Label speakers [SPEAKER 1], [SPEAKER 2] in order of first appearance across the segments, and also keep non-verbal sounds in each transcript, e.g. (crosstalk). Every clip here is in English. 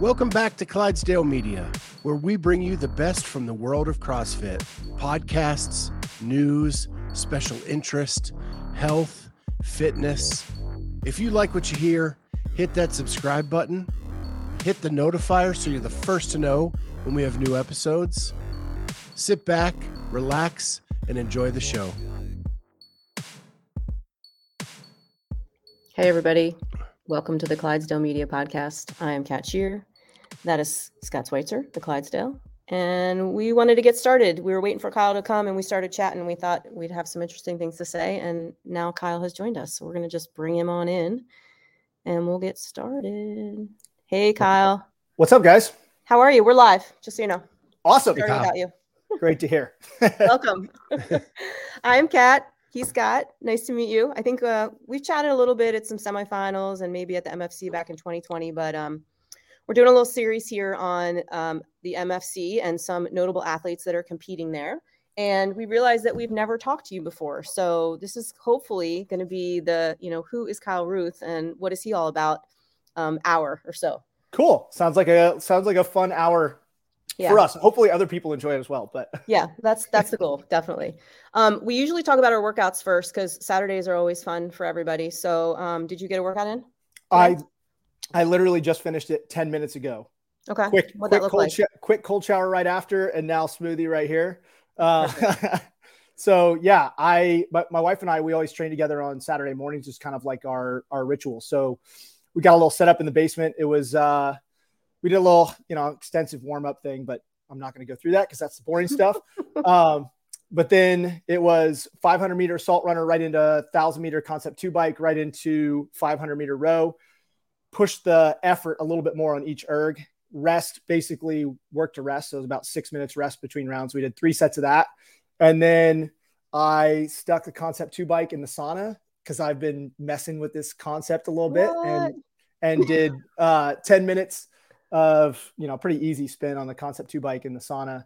[SPEAKER 1] Welcome back to Clydesdale Media, where we bring you the best from the world of CrossFit podcasts, news, special interest, health, fitness. If you like what you hear, hit that subscribe button, hit the notifier so you're the first to know when we have new episodes. Sit back, relax, and enjoy the show.
[SPEAKER 2] Hey, everybody. Welcome to the Clydesdale Media Podcast. I am Kat Shear. That is Scott Schweitzer, the Clydesdale. And we wanted to get started. We were waiting for Kyle to come and we started chatting. We thought we'd have some interesting things to say. And now Kyle has joined us. So we're going to just bring him on in and we'll get started. Hey, Kyle.
[SPEAKER 3] What's up, guys?
[SPEAKER 2] How are you? We're live, just so you know.
[SPEAKER 3] Awesome.
[SPEAKER 2] Sorry about you.
[SPEAKER 3] Great to hear. (laughs)
[SPEAKER 2] Welcome. (laughs) I'm Kat. He's Scott. Nice to meet you. I think uh, we've chatted a little bit at some semifinals and maybe at the MFC back in 2020, but um, we're doing a little series here on um, the MFC and some notable athletes that are competing there. And we realized that we've never talked to you before. So this is hopefully going to be the, you know, who is Kyle Ruth and what is he all about um, hour or so.
[SPEAKER 3] Cool. Sounds like a sounds like a fun hour
[SPEAKER 2] Yeah.
[SPEAKER 3] for us. Hopefully other people enjoy it as well. But (laughs)
[SPEAKER 2] yeah that's that's the goal definitely um, we usually talk about our workouts first because saturdays are always fun for everybody so um, did you get a workout in
[SPEAKER 3] I I literally just finished it 10 minutes ago.
[SPEAKER 2] okay
[SPEAKER 3] Quick,
[SPEAKER 2] what
[SPEAKER 3] quick cold
[SPEAKER 2] like
[SPEAKER 3] sho- quick cold shower right after and now smoothie right here. Uh, (laughs) so yeah, I but my wife and I we always train together on Saturday mornings, just kind of like our our ritual. So we got a little set up in the basement. It was uh we did a little, you know, extensive warm up thing, but I'm not going to go through that because that's the boring stuff. (laughs) um, but then it was 500 meter Assault Runner right into 1000 meter concept two bike right into 500 meter row. Push the effort a little bit more on each erg. Rest basically work to rest. So it was about six minutes rest between rounds. We did three sets of that. And then I stuck the concept two bike in the sauna because I've been messing with this concept a little bit
[SPEAKER 2] What?
[SPEAKER 3] and and did uh 10 minutes of you know pretty easy spin on the concept two bike in the sauna.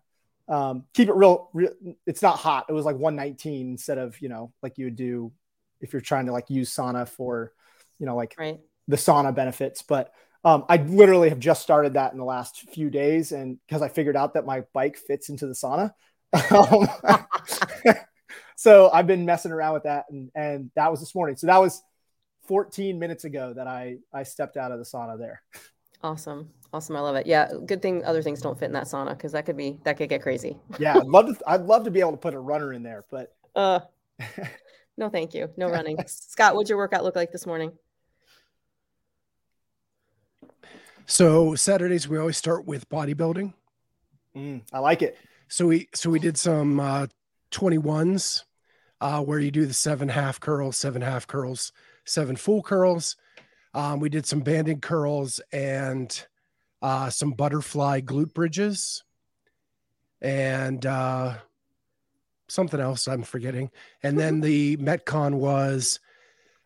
[SPEAKER 3] Um keep it real, real it's not hot. It was like 119 instead of you know like you would do if you're trying to like use sauna for you know like
[SPEAKER 2] right.
[SPEAKER 3] the sauna benefits. But um, I literally have just started that in the last few days, and because I figured out that my bike fits into the sauna, (laughs) so I've been messing around with that, and and that was this morning. So that was 14 minutes ago that I I stepped out of the sauna there.
[SPEAKER 2] Awesome awesome i love it yeah good thing other things don't fit in that sauna because that could be that could get crazy
[SPEAKER 3] Yeah, I'd love to. I'd love to be able to put a runner in there, but
[SPEAKER 2] uh (laughs) no thank you no running scott what'd your workout look like this morning
[SPEAKER 1] So Saturdays we always start with bodybuilding.
[SPEAKER 3] mm, I like it.
[SPEAKER 1] So we so we did some uh 21s uh where you do the seven half curls, seven half curls, seven full curls. Um, we did some banded curls and uh some butterfly glute bridges and uh something else I'm forgetting. And then the Metcon was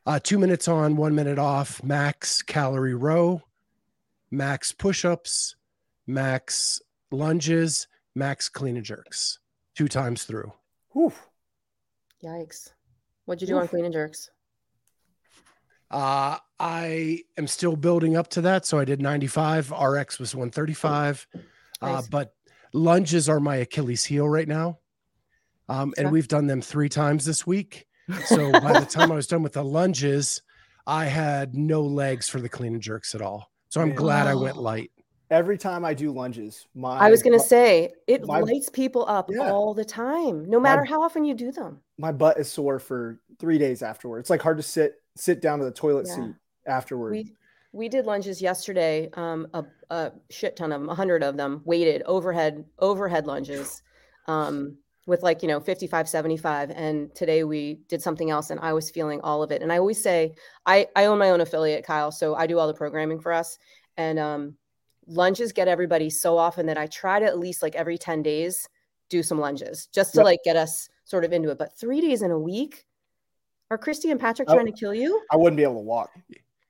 [SPEAKER 1] uh two minutes on, one minute off, max calorie row, max push-ups, max lunges, max clean and jerks two times through.
[SPEAKER 3] Whew.
[SPEAKER 2] yikes what'd you do on clean and jerks
[SPEAKER 1] Uh, I am still building up to that. So I did 95. RX was 135. Uh, but lunges are my Achilles heel right now. Um, and we've done them three times this week. So (laughs) by the time I was done with the lunges, I had no legs for the clean and jerks at all. So I'm
[SPEAKER 3] Man.
[SPEAKER 1] glad I went light.
[SPEAKER 3] Every time I do lunges, my
[SPEAKER 2] i was gonna
[SPEAKER 3] my-
[SPEAKER 2] say it
[SPEAKER 3] my-
[SPEAKER 2] lights people up
[SPEAKER 3] Yeah.
[SPEAKER 2] all the time no
[SPEAKER 3] My-
[SPEAKER 2] matter how often you do them
[SPEAKER 3] my butt is sore for three days afterward. It's like hard to sit sit down to the toilet
[SPEAKER 2] Yeah.
[SPEAKER 3] seat afterward.
[SPEAKER 2] We we did lunges yesterday, um, a, a shit ton of them, a hundred of them, weighted overhead overhead lunges, um, with like you know 55, 75. And today we did something else, and I was feeling all of it. And I always say I I own my own affiliate, Kyle, so I do all the programming for us. And um, lunges get everybody so often that I try to at least like every ten days do some lunges just to
[SPEAKER 3] Yep.
[SPEAKER 2] like get us sort of into it. But three days in a week. Are Christy and Patrick
[SPEAKER 3] Oh.
[SPEAKER 2] trying to kill you?
[SPEAKER 3] I wouldn't be able to walk.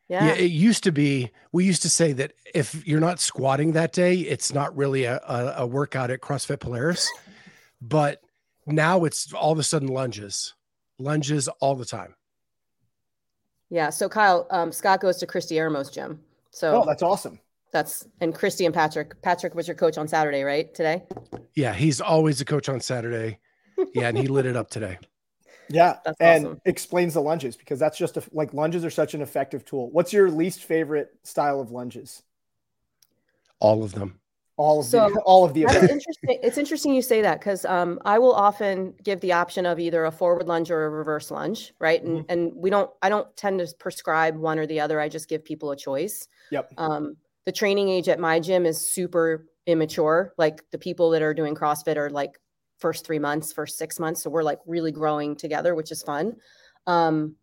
[SPEAKER 1] Yeah. it used to be, we used to say that if you're not squatting that day, it's not really a, a, a workout at CrossFit Polaris. but now it's all of a sudden lunges, lunges all the time.
[SPEAKER 2] Yeah. So Kyle, um, Scott goes to Christy Aramo's gym. So
[SPEAKER 3] Oh, that's awesome.
[SPEAKER 2] That's and Christy and Patrick. Patrick was your coach on Saturday, right? Today.
[SPEAKER 1] Yeah, he's always a coach on Saturday. Yeah, and he lit it up today.
[SPEAKER 3] Yeah,
[SPEAKER 2] That's
[SPEAKER 3] and
[SPEAKER 2] awesome.
[SPEAKER 3] explains the lunges because that's just a, like lunges are such an effective tool. What's your least favorite style of lunges?
[SPEAKER 1] All of them.
[SPEAKER 3] All of
[SPEAKER 2] So,
[SPEAKER 3] the all of the
[SPEAKER 2] That's interesting. It's interesting you say that because um, I will often give the option of either a forward lunge or a reverse lunge, right? And and we don't. I don't tend to prescribe one or the other. I just give people a choice.
[SPEAKER 3] Yep.
[SPEAKER 2] Um, the training age at my gym is super immature. Like the people that are doing CrossFit are like first three months, first six months. So we're like really growing together, which is fun. Um,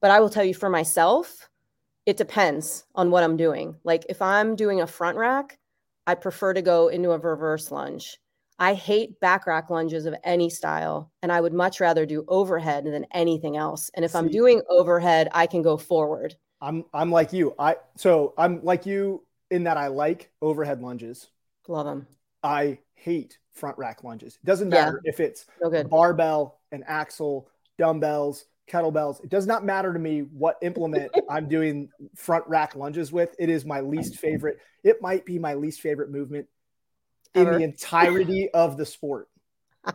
[SPEAKER 2] but I will tell you for myself, it depends on what I'm doing. Like if I'm doing a front rack, I prefer to go into a reverse lunge. I hate back rack lunges of any style, and I would much rather do overhead than anything else. And if I'm doing overhead, I can go forward.
[SPEAKER 3] I'm I'm like you. I so I'm like you in that I like overhead lunges.
[SPEAKER 2] Love them.
[SPEAKER 3] I hate front rack lunges. It doesn't
[SPEAKER 2] Yeah.
[SPEAKER 3] matter if it's
[SPEAKER 2] So
[SPEAKER 3] barbell, an axle, dumbbells, kettlebells. It does not matter to me what implement (laughs) I'm doing front rack lunges with. It is my least favorite. It might be my least favorite movement in the entirety (laughs) of the sport. (laughs)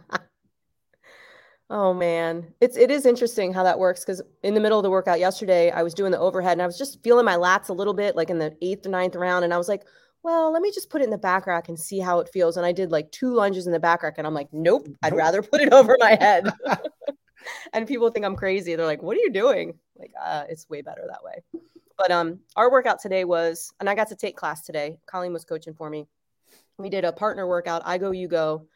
[SPEAKER 2] Oh man, it's it is interesting how that works because in the middle of the workout yesterday, I was doing the overhead and I was just feeling my lats a little bit, like in the eighth or ninth round, and I was like, "Well, let me just put it in the back rack and see how it feels." And I did like two lunges in the back rack, and I'm like, "Nope, I'd
[SPEAKER 3] Nope.
[SPEAKER 2] rather put it over my (laughs) head." (laughs) and people think I'm crazy. They're like, "What are you doing?" Like, uh, it's way better that way. But um, our workout today was, and I got to take class today. Colleen was coaching for me. We did a partner workout. I go, you go.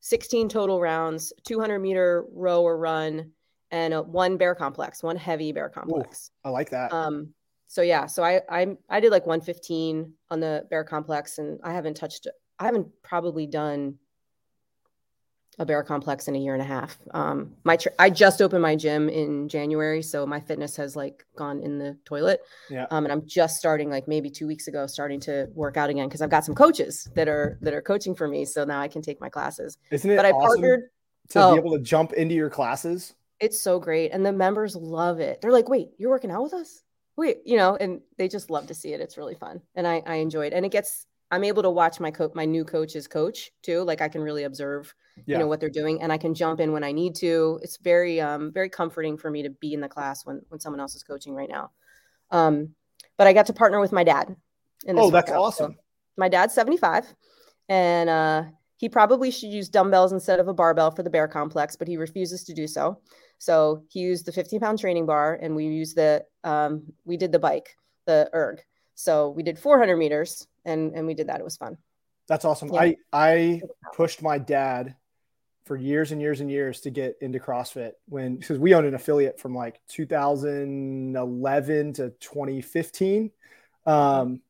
[SPEAKER 2] 16 total rounds, 200 meter row or run, and a one bear complex, one heavy bear complex.
[SPEAKER 3] I like that.
[SPEAKER 2] Um, so yeah, so I I I did like 115 on the bear complex, and I haven't touched. I haven't probably done a bear complex in a year and a half. Um, my tr- I just opened my gym in January, so my fitness has like gone in the toilet.
[SPEAKER 3] Yeah.
[SPEAKER 2] Um, and I'm just starting like maybe two weeks ago, starting to work out again because I've got some coaches that are that are coaching for me, so now I can take my classes.
[SPEAKER 3] Isn't it
[SPEAKER 2] But I
[SPEAKER 3] awesome
[SPEAKER 2] partnered.
[SPEAKER 3] to
[SPEAKER 2] oh.
[SPEAKER 3] be able to jump into your classes?
[SPEAKER 2] It's so great, and the members love it. They're like, "Wait, you're working out with us?" Wait, you know, and they just love to see it. It's really fun, and I I enjoy it, and it gets. I'm able to watch my coach, my new coach's coach too. Like I can really observe,
[SPEAKER 3] Yeah.
[SPEAKER 2] you know, what they're doing, and I can jump in when I need to. It's very um very comforting for me to be in the class when when someone else is coaching right now. Um, but I got to partner with my dad. In this
[SPEAKER 3] Oh, that's
[SPEAKER 2] workout, so-
[SPEAKER 3] awesome.
[SPEAKER 2] my dad's 75 and uh, he probably should use dumbbells instead of a barbell for the bear complex but he refuses to do so so he used the 15 pound training bar and we used the um, we did the bike the erg so we did 400 meters and and we did that it was fun
[SPEAKER 3] That's awesome.
[SPEAKER 2] Yeah.
[SPEAKER 3] I I pushed my dad for years and years and years to get into CrossFit when because we owned an affiliate from like 2011 to 2015. Um,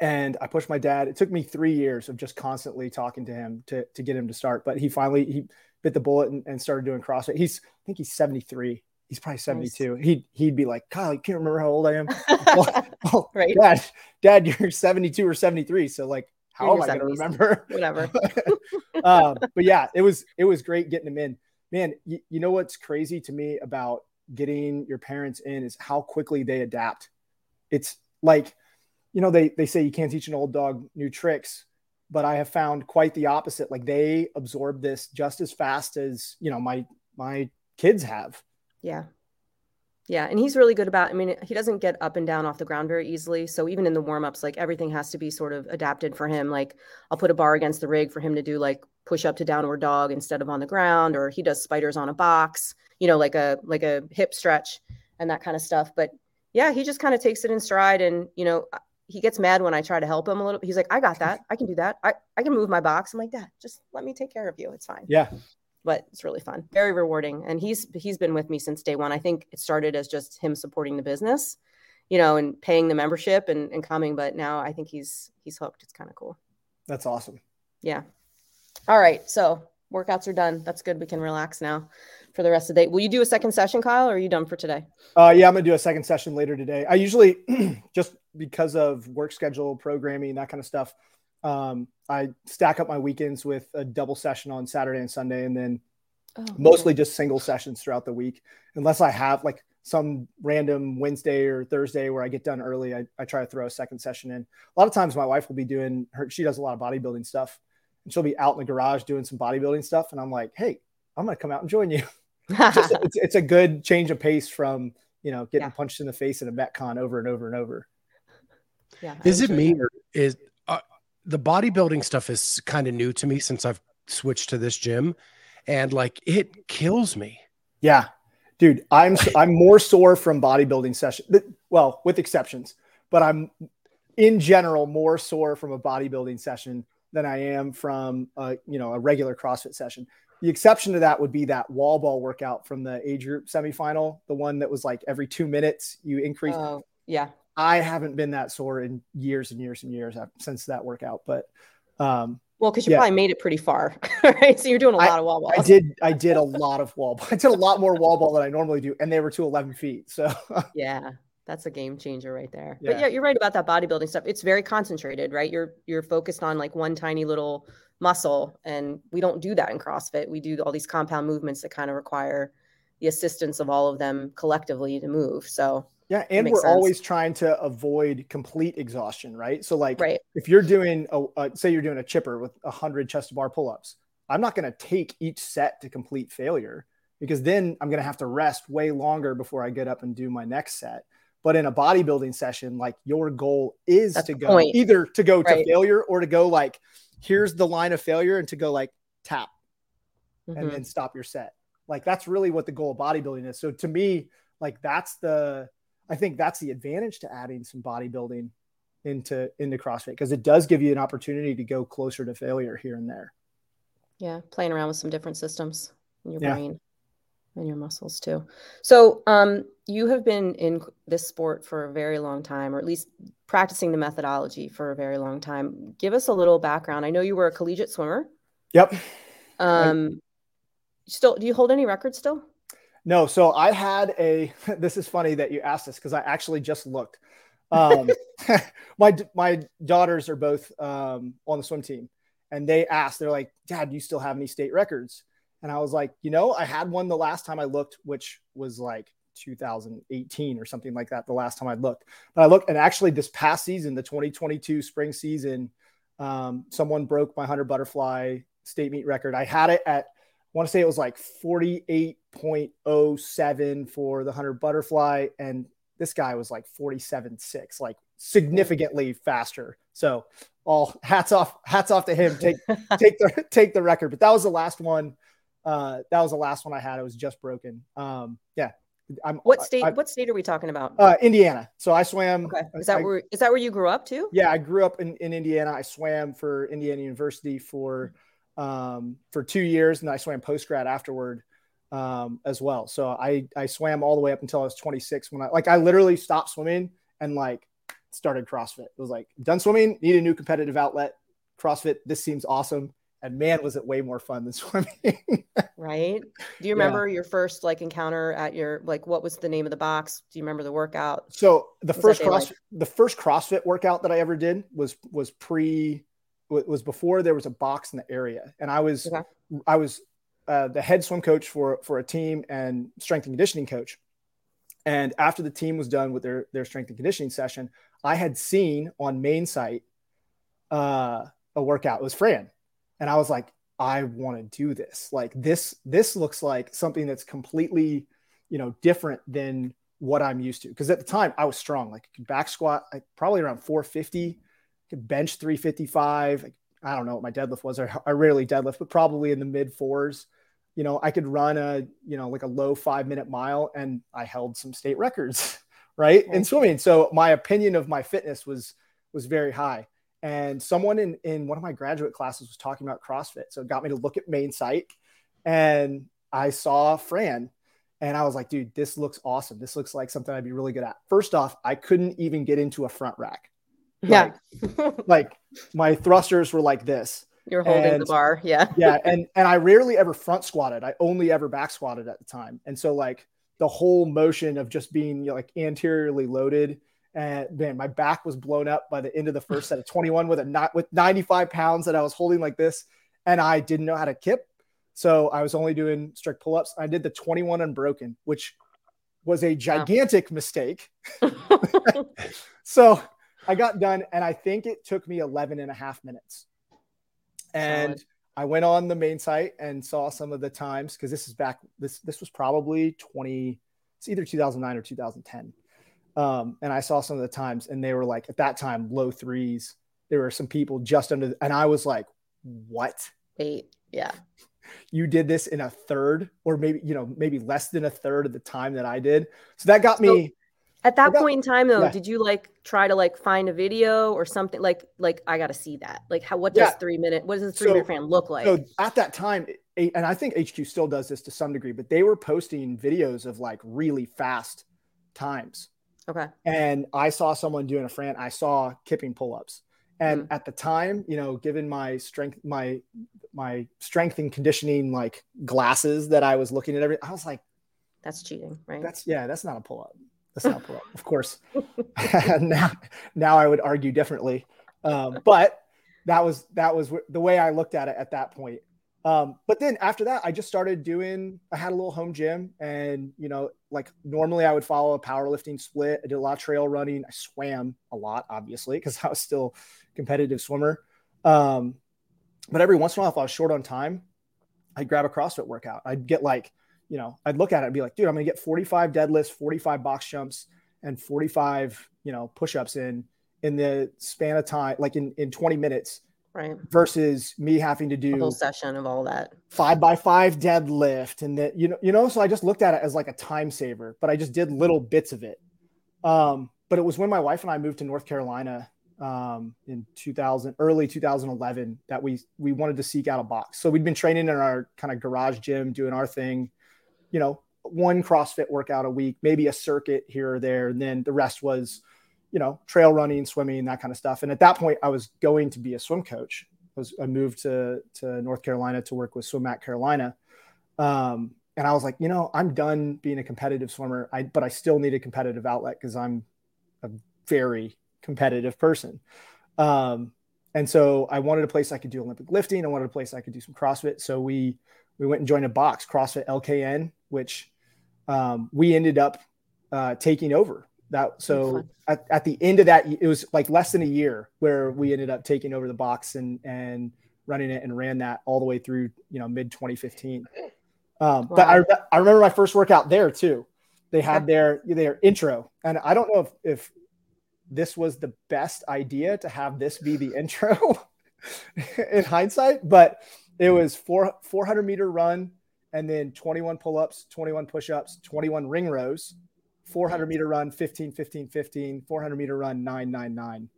[SPEAKER 3] and I pushed my dad. It took me three years of just constantly talking to him to, to get him to start, but he finally he bit the bullet and, and started doing CrossFit. He's I think he's 73. He's probably 72. He'd he'd be like, Kyle, you can't remember how old I am. (laughs) Well, well, (laughs)
[SPEAKER 2] Right.
[SPEAKER 3] Dad, Dad, you're 72 or 73. So like, how
[SPEAKER 2] You're
[SPEAKER 3] am I going to remember? (laughs)
[SPEAKER 2] whatever
[SPEAKER 3] um, but yeah, it was it was great getting him in. Man, you, you know what's crazy to me about getting your parents in is how quickly they adapt. It's like, you know, they they say you can't teach an old dog new tricks, but I have found quite the opposite. Like they absorb this just as fast as you know my my kids have.
[SPEAKER 2] Yeah. Yeah. And he's really good about, I mean, he doesn't get up and down off the ground very easily. So even in the warm ups, like everything has to be sort of adapted for him. Like I'll put a bar against the rig for him to do like push up to downward dog instead of on the ground, or he does spiders on a box, you know, like a, like a hip stretch and that kind of stuff. But yeah, he just kind of takes it in stride and, you know, he gets mad when I try to help him a little. He's like, I got that. I can do that. I, I can move my box. I'm like, Dad, just let me take care of you. It's fine
[SPEAKER 3] Yeah,
[SPEAKER 2] but it's really fun very rewarding and he's he's been with me since day one i think it started as just him supporting the business you know and paying the membership and, and coming but now i think he's he's hooked it's kind of cool
[SPEAKER 3] that's awesome.
[SPEAKER 2] yeah all right so workouts are done that's good we can relax now for the rest of the day will you do a second session kyle or are you done for today
[SPEAKER 3] Uh, yeah, I'm gonna do a second session later today. I usually (clears throat) just because of work schedule, programming, that kind of stuff. Um, I stack up my weekends with a double session on Saturday and Sunday, and then
[SPEAKER 2] oh,
[SPEAKER 3] mostly just single sessions throughout the week, unless I have like some random Wednesday or Thursday where I get done early, I, I try to throw a second session in. A lot of times my wife will be doing her, she does a lot of bodybuilding stuff and she'll be out in the garage doing some bodybuilding stuff. And I'm like, Hey, I'm going to come out and join you. (laughs) Just, (laughs) it's, it's, a good change of pace from, you know, getting yeah. punched in the face in a Metcon over and over and over.
[SPEAKER 1] Yeah. Is it me or is uh, the bodybuilding stuff is kind of new to me since I've switched to this gym and like it kills me.
[SPEAKER 3] Yeah dude, I'm I'm more sore from bodybuilding session. Well, with exceptions, but I'm in general more sore from a bodybuilding session than I am from a you know a regular CrossFit session. The exception to that would be that wall ball workout from the age group semifinal, the one that was like every two minutes you increase.
[SPEAKER 2] Oh, yeah.
[SPEAKER 3] I haven't been that sore in years and years and years since that workout, but um,
[SPEAKER 2] well, because you yeah. probably made it pretty far, (laughs) right? So you're doing a lot
[SPEAKER 3] I,
[SPEAKER 2] of wall ball.
[SPEAKER 3] I did. I did a lot of wall ball. (laughs) I did a lot more wall ball than I normally do, and they were to 11 feet. So (laughs)
[SPEAKER 2] yeah, that's a game changer right there. Yeah. But yeah, you're right about that bodybuilding stuff. It's very concentrated, right? You're you're focused on like one tiny little muscle, and we don't do that in CrossFit. We do all these compound movements that kind of require the assistance of all of them collectively to move. So
[SPEAKER 3] yeah, and we're sense. always trying to avoid complete exhaustion, right? So, like,
[SPEAKER 2] right.
[SPEAKER 3] if you're doing a, a say you're doing a chipper with a hundred chest to bar pull ups, I'm not going to take each set to complete failure because then I'm going to have to rest way longer before I get up and do my next set. But in a bodybuilding session, like your goal is That's to go point. either to go right. to failure or to go like, here's the line of failure and to go like tap mm-hmm. and then stop your set. Like that's really what the goal of bodybuilding is. So to me, like that's the I think that's the advantage to adding some bodybuilding into into CrossFit because it does give you an opportunity to go closer to failure here and there.
[SPEAKER 2] Yeah, playing around with some different systems in your yeah. brain and your muscles too. So, um, you have been in this sport for a very long time, or at least practicing the methodology for a very long time. Give us a little background. I know you were a collegiate swimmer.
[SPEAKER 3] Yep.
[SPEAKER 2] Um, still, do you hold any records still?
[SPEAKER 3] No, so I had a. (laughs) This is funny that you asked this because I actually just looked. Um, (laughs) my my daughters are both um, on the swim team, and they asked, they're like, "Dad, do you still have any state records?" And I was like, "You know, I had one the last time I looked, which was like 2018 or something like that. The last time I looked, but I looked, and actually this past season, the 2022 spring season, um, someone broke my hundred butterfly state meet record. I had it at want to say it was like 48.07 for the 100 butterfly. And this guy was like 47.6, like significantly faster. So all hats off, hats off to him. Take, (laughs) take the, take the record. But that was the last one. Uh, that was the last one I had. It was just broken. Um, yeah.
[SPEAKER 2] I'm, what state? I, what state are we talking about?
[SPEAKER 3] Uh, Indiana. So I swam.
[SPEAKER 2] Okay. Is that I, where is that where you grew up too?
[SPEAKER 3] Yeah, I grew up in, in Indiana. I swam for Indiana University for um, for two years, and I swam post grad afterward um, as well. So I I swam all the way up until I was 26 when I like I literally stopped swimming and like started CrossFit. It was like done swimming, need a new competitive outlet. CrossFit, this seems awesome. And man, was it way more fun than (laughs) swimming.
[SPEAKER 2] right. Do you remember yeah. your first like encounter at your like what was the name of the box? Do you remember the workout?
[SPEAKER 3] So the first CrossFit, like? the first CrossFit workout that I ever did was was pre was before there was a box in the area, and I was okay. I was uh, the head swim coach for for a team and strength and conditioning coach. And after the team was done with their their strength and conditioning session, I had seen on main site uh, a workout. It was Fran, and I was like, I want to do this. Like this this looks like something that's completely you know different than what I'm used to. Because at the time I was strong, like back squat, I, probably around 450 could bench 355. I don't know what my deadlift was. I, I rarely deadlift, but probably in the mid fours. You know, I could run a, you know, like a low five minute mile and I held some state records, (laughs) right? In swimming. So my opinion of my fitness was, was very high. And someone in, in one of my graduate classes was talking about CrossFit. So it got me to look at main site and I saw Fran and I was like, dude, this looks awesome. This looks like something I'd be really good at. First off, I couldn't even get into a front rack.
[SPEAKER 2] Yeah.
[SPEAKER 3] Like, like my thrusters were like this.
[SPEAKER 2] You're holding and, the bar. Yeah.
[SPEAKER 3] yeah. (laughs) And and I rarely ever front squatted. I only ever back squatted at the time. And so like the whole motion of just being you know, like anteriorly loaded and man, my back was blown up by the end of the first set of (laughs) 21 with a not with 95 pounds that I was holding like this, and I didn't know how to kip. So I was only doing strict pull-ups. I did the 21 unbroken, which was a gigantic wow. mistake. (laughs) so I got done and I think it took me 11 and a half minutes. And Solid. I went on the main site and saw some of the times because this is back this this was probably 20 it's either 2009 or 2010. Um, and I saw some of the times and they were like at that time low threes. There were some people just under and I was like, what?
[SPEAKER 2] Eight. Yeah. (laughs)
[SPEAKER 3] You did this in a third or maybe, you know, maybe less than a third of the time that I did. So that got me
[SPEAKER 2] at that got, point in time though, yeah. did you like try to like find a video or something like like I gotta see that? Like how what does yeah. three minute what does a three so, minute Fran look like?
[SPEAKER 3] So at that time, and I think HQ still does this to some degree, but they were posting videos of like really fast times.
[SPEAKER 2] Okay.
[SPEAKER 3] And I saw someone doing a Fran, I saw kipping pull-ups. And mm. at the time, you know, given my strength, my my strength and conditioning like glasses that I was looking at every, I was like,
[SPEAKER 2] that's cheating, right?
[SPEAKER 3] That's yeah, that's not a pull-up. That's not of course. (laughs) now, now I would argue differently, um, but that was that was the way I looked at it at that point. Um, but then after that, I just started doing. I had a little home gym, and you know, like normally I would follow a powerlifting split. I did a lot of trail running. I swam a lot, obviously, because (laughs) I was still competitive swimmer. Um, but every once in a while, if I was short on time, I'd grab a CrossFit workout. I'd get like, you know, I'd look at it and be like, dude, I'm gonna get 45 deadlifts, 45 box jumps, and 45, you know, push-ups in in the span of time, like in in 20 minutes
[SPEAKER 2] right.
[SPEAKER 3] versus me having to do
[SPEAKER 2] a whole session of all that.
[SPEAKER 3] five by five deadlift and that you know you know so i just looked at it as like a time saver but i just did little bits of it. Um, but it was when my wife and i moved to north carolina um, in 2000 early 2011 that we we wanted to seek out a box. So we'd been training in our kind of garage gym doing our thing you know one crossfit workout a week maybe a circuit here or there and then the rest was you know, trail running, swimming, that kind of stuff. And at that point, I was going to be a swim coach. I, was, I moved to, to North Carolina to work with SwimMAC Carolina. Um, and I was like, you know, I'm done being a competitive swimmer, I, but I still need a competitive outlet because I'm a very competitive person. Um, and so I wanted a place I could do Olympic lifting. I wanted a place I could do some CrossFit. So we we went and joined a box, CrossFit LKN, which um, we ended up uh, taking over that. So at, at the end of that it was like less than a year where we ended up taking over the box and and running it and ran that all the way through you know mid 2015 um, wow. but I, I remember my first workout there too. They had their their intro. And i don't know if if this was the best idea to have this be the (laughs) intro (laughs) in hindsight but it was four 400 meter run and then 21 pull-ups 21 push-ups 21 ring rows 400 meter run 15 15 15 400 meter run 999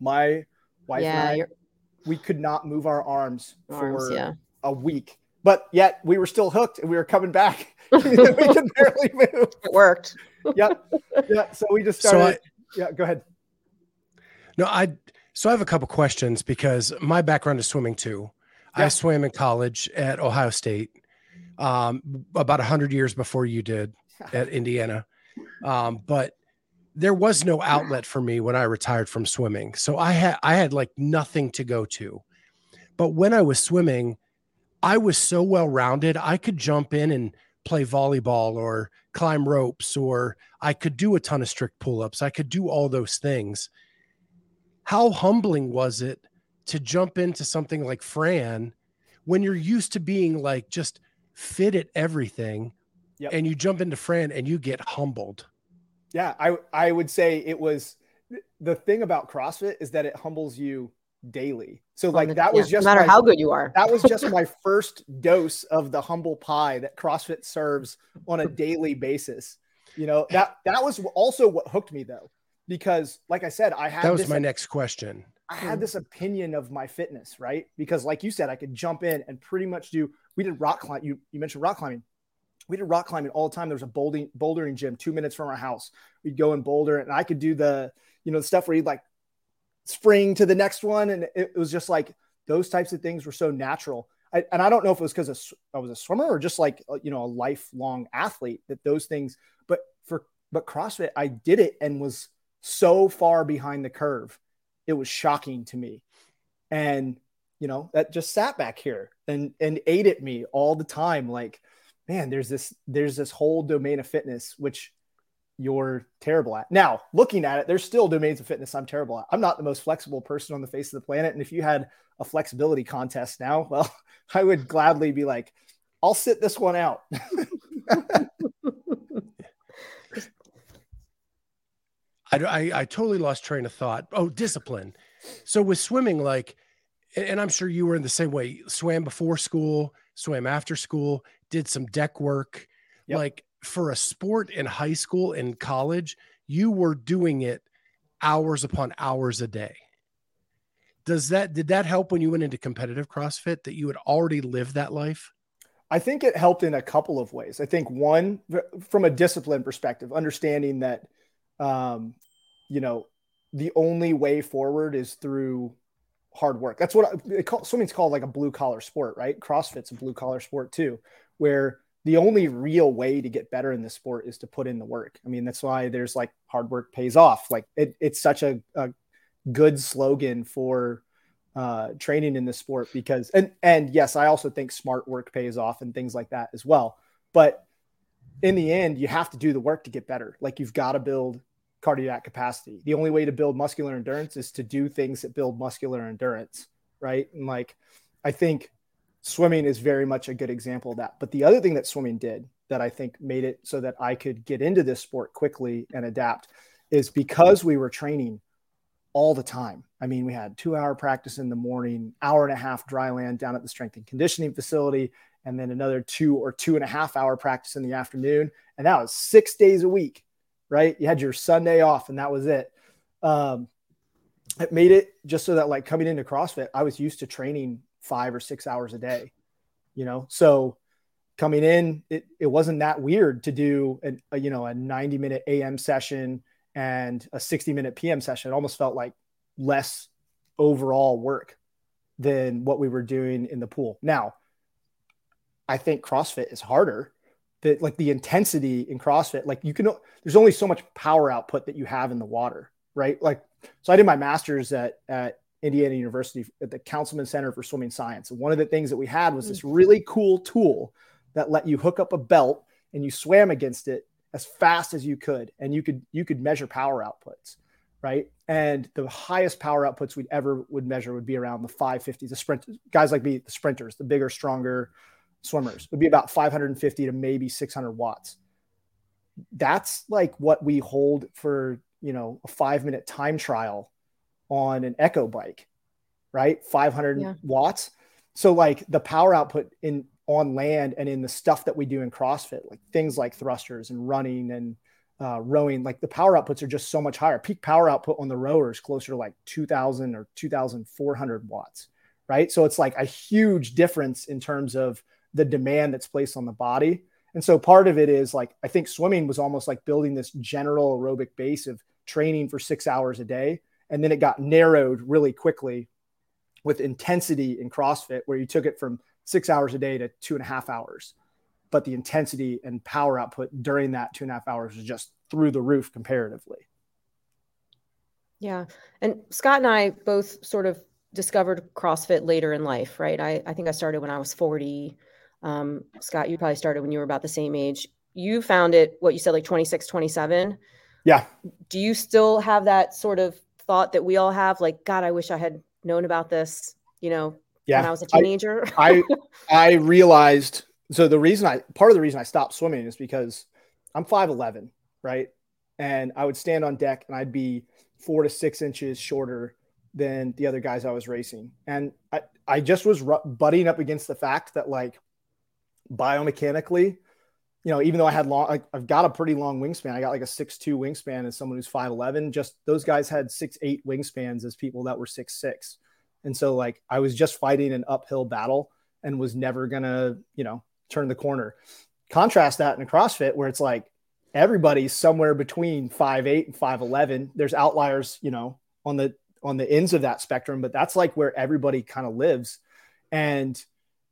[SPEAKER 3] my wife yeah, and I, we could not move our arms, arms for yeah. a week but yet we were still hooked and we were coming back. (laughs) (laughs) We could barely move.
[SPEAKER 2] It worked.
[SPEAKER 3] Yep. Yeah so we just (laughs) started so I, yeah go ahead.
[SPEAKER 1] No i so i have a couple questions because my background is swimming too yeah. i swam in college at ohio state um, about 100 years before you did (laughs) at indiana um, but there was no outlet for me when I retired from swimming. So I had I had like nothing to go to. But when I was swimming, I was so well rounded. I could jump in and play volleyball or climb ropes or I could do a ton of strict pull-ups. I could do all those things. How humbling was it to jump into something like Fran when you're used to being like just fit at everything yep. and you jump into Fran and you get humbled?
[SPEAKER 3] Yeah, I I would say it was the thing about CrossFit is that it humbles you daily. So oh, like that was just
[SPEAKER 2] no matter my, how good you are.
[SPEAKER 3] that was just (laughs) my first dose of the humble pie that CrossFit serves on a daily basis. You know, that that was also what hooked me though. Because like I said, I had
[SPEAKER 1] That was my next question.
[SPEAKER 3] I had this opinion of my fitness, right? Because like you said, I could jump in and pretty much do we did rock climb you you mentioned rock climbing we did rock climbing all the time. There was a bouldering, bouldering gym two minutes from our house. We'd go and boulder, and I could do the, you know, the stuff where you'd like spring to the next one, and it, it was just like those types of things were so natural. I, and I don't know if it was because I was a swimmer or just like uh, you know a lifelong athlete that those things. But for but CrossFit, I did it and was so far behind the curve. It was shocking to me, and you know that just sat back here and and ate at me all the time like man, there's this there's this whole domain of fitness which you're terrible at. Now, looking at it, there's still domains of fitness I'm terrible at. I'm not the most flexible person on the face of the planet. And if you had a flexibility contest now, (laughs) well, I would gladly be like, I'll sit this one out. (laughs) (laughs)
[SPEAKER 1] I, I, I totally lost train of thought. Oh, discipline. So with swimming, like, and I'm sure you were in the same way. Swam before school, swam after school, did some deck work. Yep. Like for a sport in high school and college, you were doing it hours upon hours a day. Does that did that help when you went into competitive CrossFit that you had already lived that life?
[SPEAKER 3] I think it helped in a couple of ways. I think one, from a discipline perspective, understanding that um, you know, the only way forward is through hard work. That's what it call, swimming's called like a blue collar sport, right? CrossFit's a blue collar sport too, where the only real way to get better in this sport is to put in the work. I mean, that's why there's like hard work pays off. Like it, it's such a, a good slogan for uh, training in this sport because, and, and yes, I also think smart work pays off and things like that as well. But in the end, you have to do the work to get better. Like you've got to build cardiac capacity. The only way to build muscular endurance is to do things that build muscular endurance, right? And like, I think swimming is very much a good example of that. But the other thing that swimming did that I think made it so that I could get into this sport quickly and adapt is because we were training all the time. I mean, we had two hour practice in the morning, hour and a half dry land down at the strength and conditioning facility, and then another two or two and a half hour practice in the afternoon. And that was six days a week right? You had your Sunday off and that was it. Um, it made it just so that like coming into CrossFit, I was used to training five or six hours a day, you know? So coming in, it, it wasn't that weird to do an, a, you know, a 90 minute AM session and a 60 minute PM session. It almost felt like less overall work than what we were doing in the pool. Now, I think CrossFit is harder that like the intensity in CrossFit, like you can, there's only so much power output that you have in the water, right? Like, so I did my master's at, at Indiana University at the Counsilman Center for Swimming Science. And one of the things that we had was this mm. really cool tool that let you hook up a belt and you swam against it as fast as you could. And you could, you could measure power outputs. Right. And the highest power outputs we'd ever would measure would be around the 550s, the sprint guys like me, the sprinters, the bigger, stronger, swimmers would be about 550 to maybe 600 watts. That's like what we hold for, you know, a five minute time trial on an echo bike, right? 500 yeah. watts. So like the power output in on land and in the stuff that we do in CrossFit, like things like thrusters and running and uh, rowing, like the power outputs are just so much higher. Peak power output on the rowers closer to like 2000 or 2400 watts, right? So it's like a huge difference in terms of the demand that's placed on the body. And so part of it is like, I think swimming was almost like building this general aerobic base of training for six hours a day. And then it got narrowed really quickly with intensity in CrossFit, where you took it from six hours a day to two and a half hours. But the intensity and power output during that two and a half hours was just through the roof comparatively.
[SPEAKER 2] Yeah. And Scott and I both sort of discovered CrossFit later in life, right? I, I think I started when I was 40 um, Scott, you probably started when you were about the same age. You found it, what you said, like 26, 27.
[SPEAKER 3] Yeah.
[SPEAKER 2] Do you still have that sort of thought that we all have? Like, God, I wish I had known about this, you know, yeah. when I was a teenager.
[SPEAKER 3] I, I, (laughs) I realized, so the reason I, part of the reason I stopped swimming is because I'm 5'11, right? And I would stand on deck and I'd be four to six inches shorter than the other guys I was racing. And I, I just was butting up against the fact that like biomechanically, you know, even though I had long, I, have got a pretty long wingspan. I got like a six two wingspan as someone who's five eleven. Just those guys had six eight wingspans as people that were six six, and so like I was just fighting an uphill battle and was never gonna, you know, turn the corner. Contrast that in a CrossFit where it's like everybody's somewhere between five eight and five eleven. There's outliers, you know, on the on the ends of that spectrum, but that's like where everybody kind of lives. And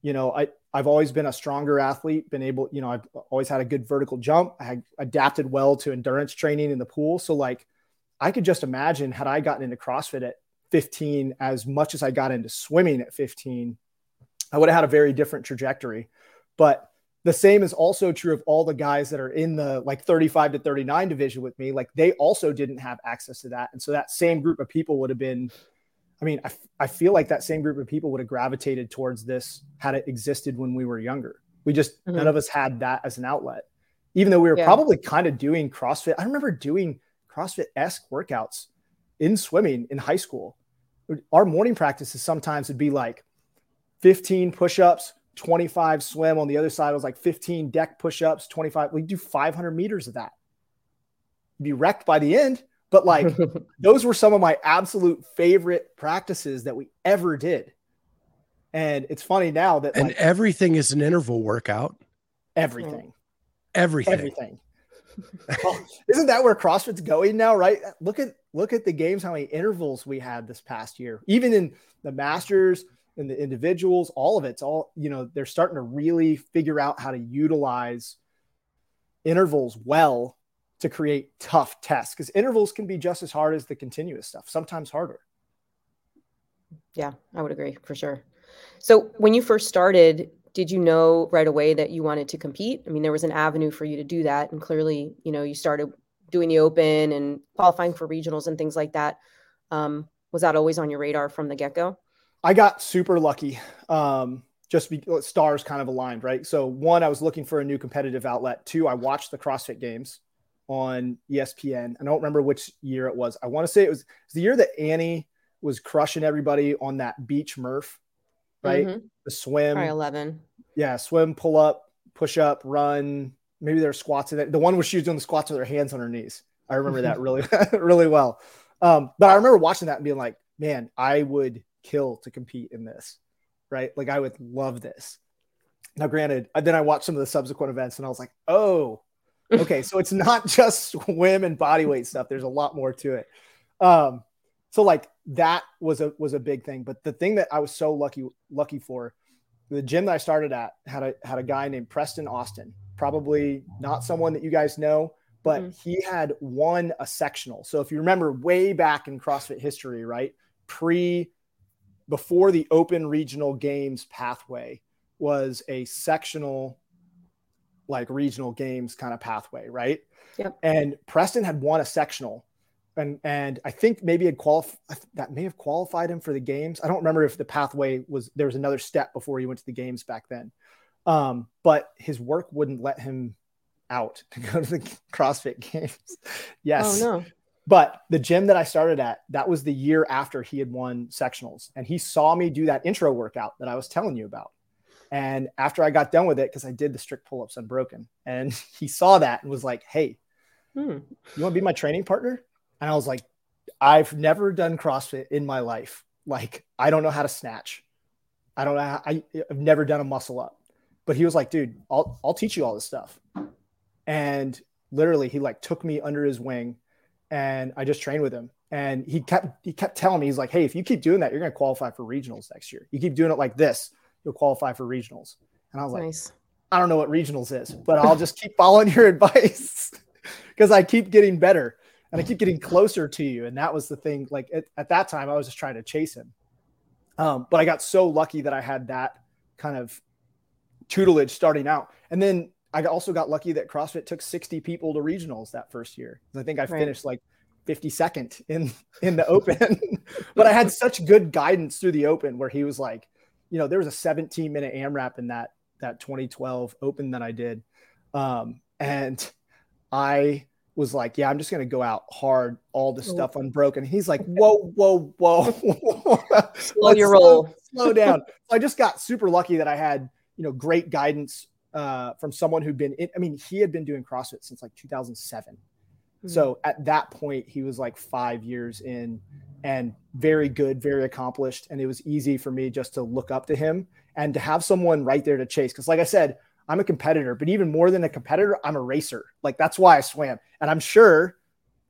[SPEAKER 3] you know, I I've always been a stronger athlete, been able, you know, I've always had a good vertical jump. I had adapted well to endurance training in the pool. So like I could just imagine had I gotten into CrossFit at 15 as much as I got into swimming at 15, I would have had a very different trajectory. But the same is also true of all the guys that are in the like 35 to 39 division with me. Like they also didn't have access to that. And so that same group of people would have been, I mean, I, I feel like that same group of people would have gravitated towards this had it existed when we were younger. We just, mm-hmm. none of us had that as an outlet, even though we were yeah. probably kind of doing CrossFit. I remember doing CrossFit esque workouts in swimming in high school. Our morning practices sometimes would be like 15 push ups, 25 swim. On the other side, it was like 15 deck push ups, 25. We'd do 500 meters of that. You'd be wrecked by the end, but like (laughs) those were some of my absolute favorite practices that we ever did. And it's funny now that
[SPEAKER 1] and
[SPEAKER 3] like,
[SPEAKER 1] everything is an interval workout.
[SPEAKER 3] Everything.
[SPEAKER 1] Everything.
[SPEAKER 3] Everything. well, isn't that where CrossFit's going now? Right. Look at look at the games, how many intervals we had this past year. Even in the Masters, and the individuals, all of it's all, you know, they're starting to really figure out how to utilize intervals well to create tough tests because intervals can be just as hard as the continuous stuff, sometimes harder.
[SPEAKER 2] Yeah, I would agree for sure. So when you first started, did you know right away that you wanted to compete? I mean, there was an avenue for you to do that. And clearly, you know, you started doing the open and qualifying for regionals and things like that. Um, was that always on your radar from the get go?
[SPEAKER 3] I got super lucky. Um, just be, stars kind of aligned, right? So one, I was looking for a new competitive outlet. Two, I watched the CrossFit Games on ESPN. I don't remember which year it was. I want to say it was, it was the year that Annie was crushing everybody on that beach Murph, right? Mm-hmm. The swim,
[SPEAKER 2] Probably eleven.
[SPEAKER 3] Yeah, swim, pull up, push up, run. Maybe there's squats in it. The one where she was doing the squats with her hands on her knees. I remember that (laughs) really, (laughs) really well. Um, but I remember watching that and being like, man, I would kill to compete in this, right? Like I would love this. Now, granted, then I watched some of the subsequent events and I was like, oh, okay, so it's not (laughs) just swim and body weight stuff. There's a lot more to it. Um, so like that was a was a big thing. But the thing that I was so lucky lucky for, the gym that I started at had a had a guy named Preston Austin. Probably not someone that you guys know, but mm-hmm. he had won a sectional. So if you remember way back in CrossFit history, right? Pre before the open regional games pathway was a sectional like regional games kind of pathway, right?
[SPEAKER 2] Yep.
[SPEAKER 3] And Preston had won a sectional and and I think maybe had qualified that may have qualified him for the games. I don't remember if the pathway was there was another step before he went to the games back then. Um, but his work wouldn't let him out (laughs) to go to the CrossFit games. (laughs) yes.
[SPEAKER 2] Oh no.
[SPEAKER 3] But the gym that I started at, that was the year after he had won sectionals. And he saw me do that intro workout that I was telling you about. And after I got done with it, because I did the strict pull ups unbroken, and (laughs) he saw that and was like, Hey, hmm. you want to be my training partner? And I was like, I've never done CrossFit in my life. Like, I don't know how to snatch. I don't know. How, I, I've never done a muscle up. But he was like, dude, I'll, I'll teach you all this stuff. And literally, he like took me under his wing and I just trained with him. And he kept he kept telling me he's like, hey, if you keep doing that, you're going to qualify for regionals next year. You keep doing it like this, you'll qualify for regionals. And I was nice. like, I don't know what regionals is, but I'll just keep following your (laughs) advice (laughs) because I keep getting better and I keep getting closer to you. And that was the thing. Like at, at that time, I was just trying to chase him. Um, but I got so lucky that I had that kind of tutelage starting out. And then I also got lucky that CrossFit took 60 people to regionals that first year. I think I finished like 52nd in in the open. (laughs) but I had such good guidance through the open where he was like, you know, there was a 17 minute AMRAP in that that 2012 open that I did. Um, and I was like, yeah, I'm just gonna go out hard, all the stuff unbroken. He's like, whoa, whoa, whoa, (laughs)
[SPEAKER 2] slow your roll,
[SPEAKER 3] slow, slow down. so I just got super lucky that I had, you know, great guidance uh, from someone who'd been, in, I mean, he had been doing CrossFit since like 2007. Mm-hmm. So at that point, he was like five years in and very good, very accomplished. And it was easy for me just to look up to him and to have someone right there to chase. Cause like I said, I'm a competitor, but even more than a competitor, I'm a racer. Like that's why I swam. And I'm sure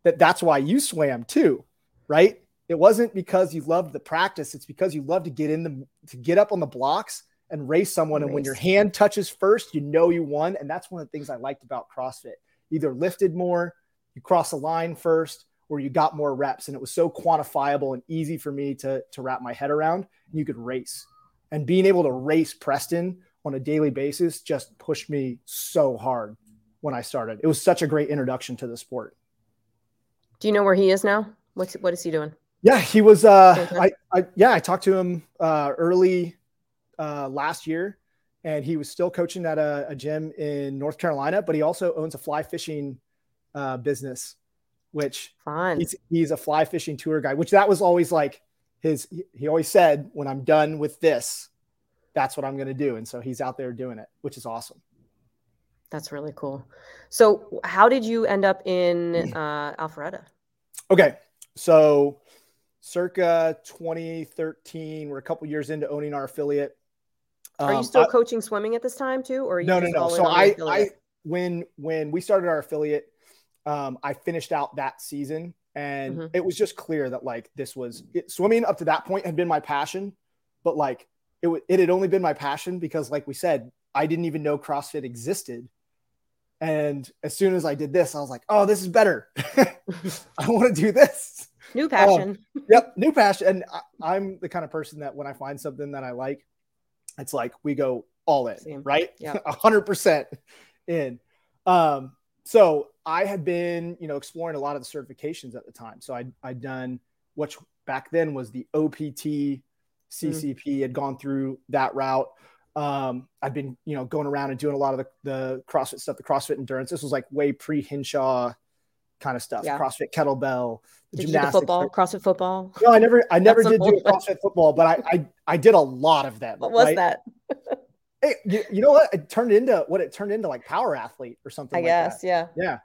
[SPEAKER 3] that that's why you swam too, right? It wasn't because you loved the practice. It's because you love to get in the, to get up on the blocks and race someone. Race. And when your hand touches first, you know you won. And that's one of the things I liked about CrossFit. Either lifted more, you cross a line first, or you got more reps. And it was so quantifiable and easy for me to, to wrap my head around. And you could race. And being able to race Preston on a daily basis just pushed me so hard when I started. It was such a great introduction to the sport.
[SPEAKER 2] Do you know where he is now? What's what is he doing?
[SPEAKER 3] Yeah, he was. Uh, I, I yeah, I talked to him uh, early uh, last year, and he was still coaching at a, a, gym in North Carolina. But he also owns a fly fishing uh, business, which
[SPEAKER 2] Fun.
[SPEAKER 3] He's, he's a fly fishing tour guide. Which that was always like his. He always said, "When I'm done with this, that's what I'm going to do." And so he's out there doing it, which is awesome.
[SPEAKER 2] That's really cool. So, how did you end up in (clears throat) uh, Alpharetta?
[SPEAKER 3] Okay, so circa 2013, we're a couple years into owning our affiliate.
[SPEAKER 2] Are you um, still I, coaching swimming at this time too, or
[SPEAKER 3] no, no, no? So I, I, when when we started our affiliate, um, I finished out that season, and mm-hmm. it was just clear that like this was it, swimming up to that point had been my passion, but like it it had only been my passion because, like we said, I didn't even know CrossFit existed and as soon as I did this, I was like, oh, this is better. (laughs) I want to do this.
[SPEAKER 2] New passion.
[SPEAKER 3] Um, yep, new passion. And I, am the kind of person that when I find something that I like, it's like we go all in, Same. right?
[SPEAKER 2] Yeah. (laughs)
[SPEAKER 3] 100% in. Um, so I had been, you know, exploring a lot of the certifications at the time. So I'd, I'd done which back then was the OPT CCP, mm. had gone through that route. Um, I've been, you know, going around and doing a lot of the, the CrossFit stuff, the CrossFit endurance. This was like way pre Hinshaw kind of stuff. Yeah. CrossFit kettlebell,
[SPEAKER 2] did you do football, CrossFit football?
[SPEAKER 3] No, I never, I never did do CrossFit football, but I, I, I did a lot of them.
[SPEAKER 2] What was right? that? (laughs)
[SPEAKER 3] hey, you, you, know what? It turned into what it turned into like power athlete or something. I like
[SPEAKER 2] guess,
[SPEAKER 3] that.
[SPEAKER 2] yeah,
[SPEAKER 3] yeah.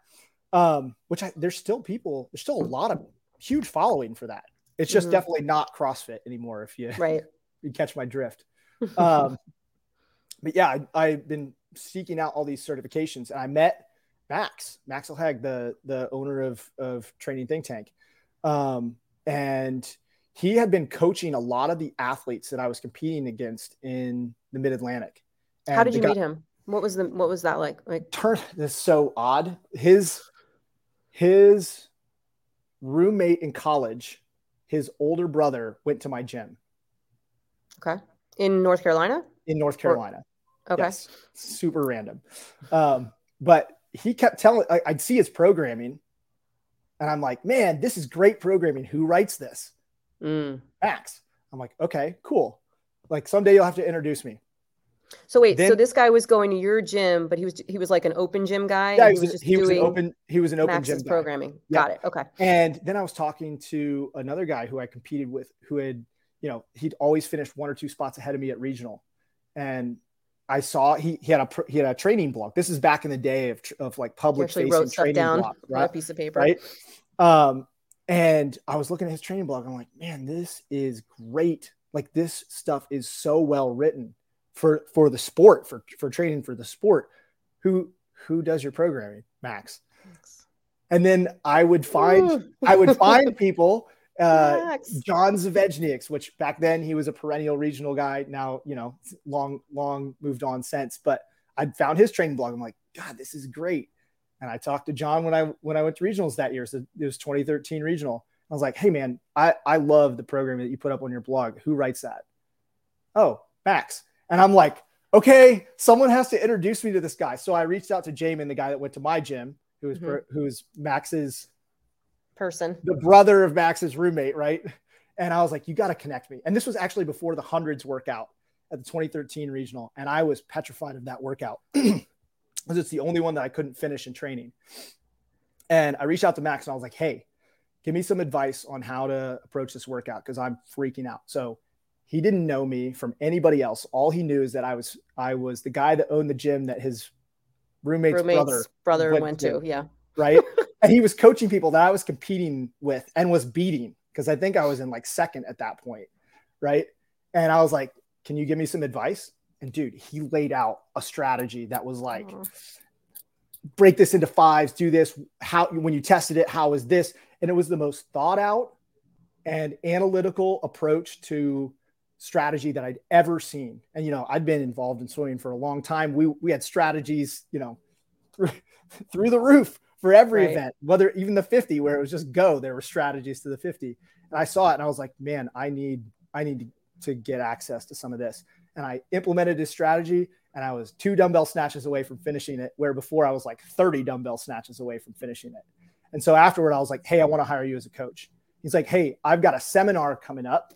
[SPEAKER 3] Um, which I, there's still people, there's still a lot of huge following for that. It's just mm-hmm. definitely not CrossFit anymore. If you
[SPEAKER 2] right, (laughs)
[SPEAKER 3] you catch my drift. (laughs) Um, but yeah, I, have been seeking out all these certifications, and I met Max Max El Hag, the the owner of of Training Think Tank, um, and he had been coaching a lot of the athletes that I was competing against in the Mid Atlantic.
[SPEAKER 2] How did you guy, meet him? What was the what was that like? Like
[SPEAKER 3] turn this so odd. His his roommate in college, his older brother went to my gym.
[SPEAKER 2] Okay. In North Carolina?
[SPEAKER 3] In North Carolina.
[SPEAKER 2] Okay.
[SPEAKER 3] Yes, super random. Um, but he kept telling, I, I'd see his programming and I'm like, man, this is great programming. Who writes this?
[SPEAKER 2] Mm.
[SPEAKER 3] Max. I'm like, okay, cool. Like someday you'll have to introduce me.
[SPEAKER 2] So wait, then, so this guy was going to your gym, but he was he was like an open gym guy.
[SPEAKER 3] Yeah, he was, he was, he was an open he was an open
[SPEAKER 2] Max's
[SPEAKER 3] gym
[SPEAKER 2] programming. Got it. Okay.
[SPEAKER 3] And then I was talking to another guy who I competed with, who had you know he'd always finished one or two spots ahead of me at regional, and I saw he, he had a he had a training blog. This is back in the day of, of like public facing training
[SPEAKER 2] down
[SPEAKER 3] blog,
[SPEAKER 2] right? on a piece of paper,
[SPEAKER 3] right? Um, and I was looking at his training blog. I'm like, man, this is great. Like this stuff is so well written for for the sport for for training for the sport. Who who does your programming, Max? Thanks. And then I would find I would find (laughs) people uh, John Zavechniaks, which back then he was a perennial regional guy. Now, you know, long, long moved on since, but I found his training blog. I'm like, God, this is great. And I talked to John when I, when I went to regionals that year. So it was 2013 regional. I was like, Hey man, I, I love the program that you put up on your blog. Who writes that? Oh, Max. And I'm like, okay, someone has to introduce me to this guy. So I reached out to Jamin, the guy that went to my gym, who was, mm-hmm. who was Max's
[SPEAKER 2] person,
[SPEAKER 3] the brother of Max's roommate, right? And I was like, you got to connect me. And this was actually before the hundreds workout at the 2013 regional. And I was petrified of that workout (clears throat) because it's the only one that I couldn't finish in training. And I reached out to Max and I was like, hey, give me some advice on how to approach this workout because I'm freaking out. So he didn't know me from anybody else. All he knew is that I was I was the guy that owned the gym that his roommate's, roommate's brother
[SPEAKER 2] brother went, went to. Yeah.
[SPEAKER 3] Right. (laughs) and he was coaching people that I was competing with and was beating because I think I was in like second at that point, right? And I was like, "Can you give me some advice?" And dude, he laid out a strategy that was like, "Break this into fives, do this. How when you tested it, how is this?" And it was the most thought out and analytical approach to strategy that I'd ever seen. And you know, I'd been involved in swimming for a long time. We we had strategies, you know, through, (laughs) through the roof for every right. event, whether even the 50 where it was just go, there were strategies to the 50. And I saw it and I was like, man, I need, I need to, to get access to some of this. And I implemented his strategy and I was two dumbbell snatches away from finishing it, where before I was like 30 dumbbell snatches away from finishing it. And so afterward, I was like, Hey, I want to hire you as a coach. He's like, Hey, I've got a seminar coming up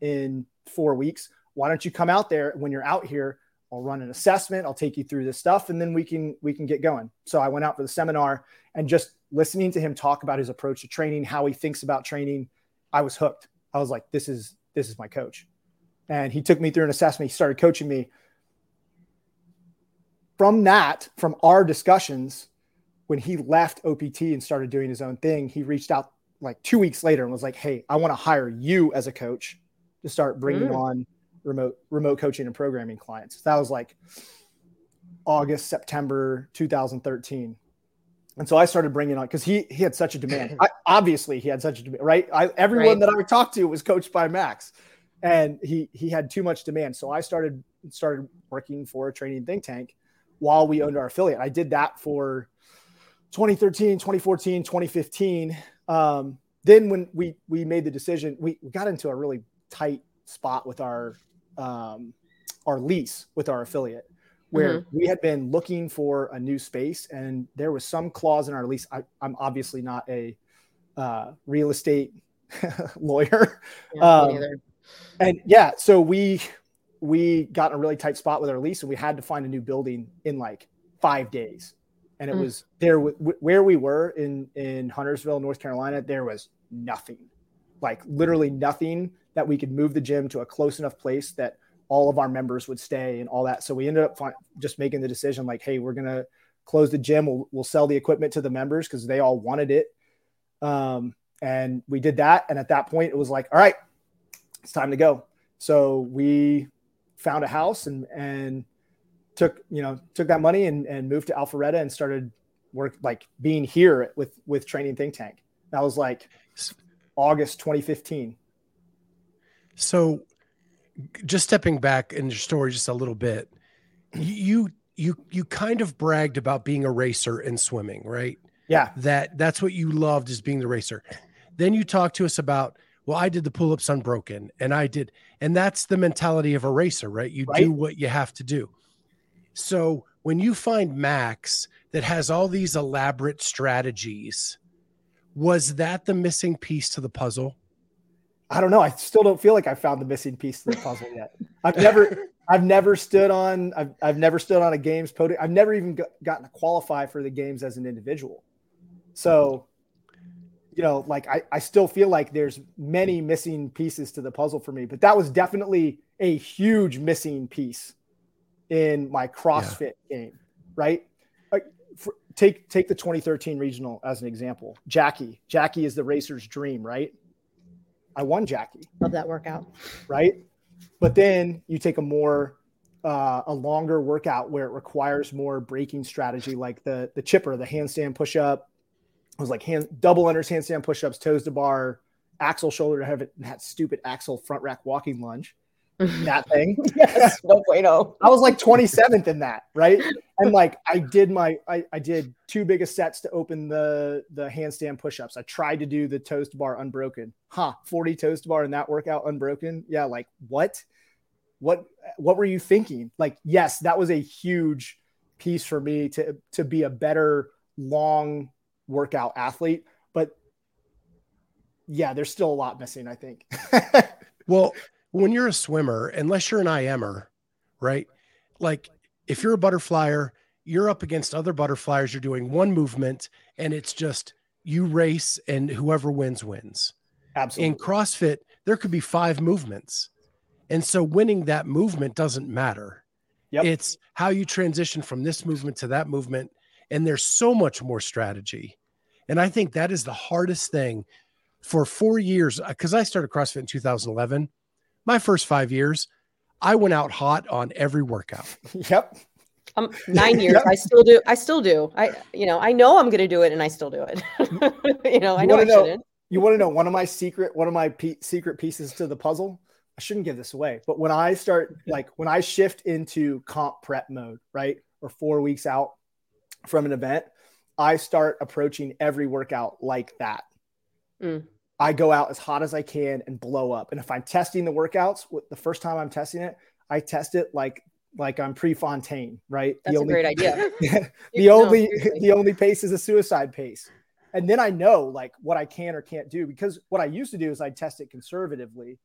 [SPEAKER 3] in four weeks. Why don't you come out there when you're out here? I'll run an assessment. I'll take you through this stuff, and then we can we can get going. So I went out for the seminar and just listening to him talk about his approach to training, how he thinks about training, I was hooked. I was like, this is this is my coach. And he took me through an assessment. He started coaching me. From that, from our discussions, when he left OPT and started doing his own thing, he reached out like two weeks later and was like, "Hey, I want to hire you as a coach to start bringing mm. on remote remote coaching and programming clients." That was like August, September 2013. And so I started bringing on because he he had such a demand. (clears throat) I, obviously, he had such a demand, right? I, everyone right. that I talked to was coached by Max, and he he had too much demand. So I started started working for a training think tank while we owned our affiliate. I did that for 2013, 2014, 2015. Um, then when we we made the decision, we, we got into a really tight spot with our um, our lease with our affiliate where mm-hmm. we had been looking for a new space and there was some clause in our lease. I, am obviously not a uh, real estate (laughs) lawyer. Yeah, um, and yeah, so we we got in a really tight spot with our lease and we had to find a new building in like five days. And it mm. was there w- where we were in in Huntersville, North Carolina. There was nothing, like literally nothing that we could move the gym to a close enough place that all of our members would stay and all that. So we ended up just making the decision like, hey, we're gonna close the gym. We'll, we'll sell the equipment to the members because they all wanted it. Um, and we did that. And at that point, it was like, all right, it's time to go. So we found a house and and took you know took that money and, and moved to Alpharetta and started work like being here with with Training Think Tank. That was like August 2015.
[SPEAKER 1] So just stepping back in your story just a little bit, you you you kind of bragged about being a racer in swimming, right?
[SPEAKER 3] Yeah.
[SPEAKER 1] That that's what you loved is being the racer. Then you talked to us about, well, I did the pull-ups unbroken and I did, and that's the mentality of a racer, right? You right. do what you have to do. So when you find Max that has all these elaborate strategies, was that the missing piece to the puzzle?
[SPEAKER 3] I don't know. I still don't feel like I found the missing piece to the puzzle yet. I've never, I've never stood on, I've, I've never stood on a games podium. I've never even got, gotten to qualify for the games as an individual. So, you know, like I, I still feel like there's many missing pieces to the puzzle for me, but that was definitely a huge missing piece in my CrossFit yeah. game, right? Like, for, take take the 2013 regional as an example. Jackie, Jackie is the racer's dream, right? I won Jackie.
[SPEAKER 2] Love that workout.
[SPEAKER 3] Right. But then you take a more uh, a longer workout where it requires more breaking strategy, like the the chipper, the handstand push up. It was like hand double unders handstand push ups, toes to bar, axle shoulder to have it, that stupid axle front rack walking lunge (laughs) that thing. (laughs)
[SPEAKER 2] yes, (laughs) no bueno. Oh.
[SPEAKER 3] I was like 27th in that, right? And like I did my I, I did two biggest sets to open the the handstand push-ups. I tried to do the toes to bar unbroken. Huh, 40 toes to bar in that workout unbroken. Yeah, like what? What what were you thinking? Like, yes, that was a huge piece for me to to be a better long workout athlete. But yeah, there's still a lot missing, I think.
[SPEAKER 1] well, when you're a swimmer, unless you're an IMer, right? Like if you're a butterflyer, you're up against other butterflyers, you're doing one movement and it's just you race and whoever wins wins.
[SPEAKER 3] Absolutely.
[SPEAKER 1] In CrossFit, there could be five movements. And so winning that movement doesn't matter. Yep. It's how you transition from this movement to that movement. And there's so much more strategy. And I think that is the hardest thing for four years. Because I started CrossFit in 2011 my first five years, I went out hot on every workout. (laughs)
[SPEAKER 3] Yep.
[SPEAKER 2] Um, nine years. yep. I still do. I still do. I, you know, I know I'm going to do it and I still do it. (laughs) you know, I know I
[SPEAKER 3] know,
[SPEAKER 2] shouldn't.
[SPEAKER 3] You want to know one of my secret, one of my pe- secret pieces to the puzzle? I shouldn't give this away, but when I start, like when I shift into comp prep mode, right? Or four weeks out from an event, I start approaching every workout like that. Mm. I go out as hot as I can and blow up. And if I'm testing the workouts, the first time I'm testing it, I test it like like I'm Prefontaine, right?
[SPEAKER 2] That's
[SPEAKER 3] the
[SPEAKER 2] only, a great idea. (laughs)
[SPEAKER 3] the only the only pace is a suicide pace. And then I know like what I can or can't do because what I used to do is I'd test it conservatively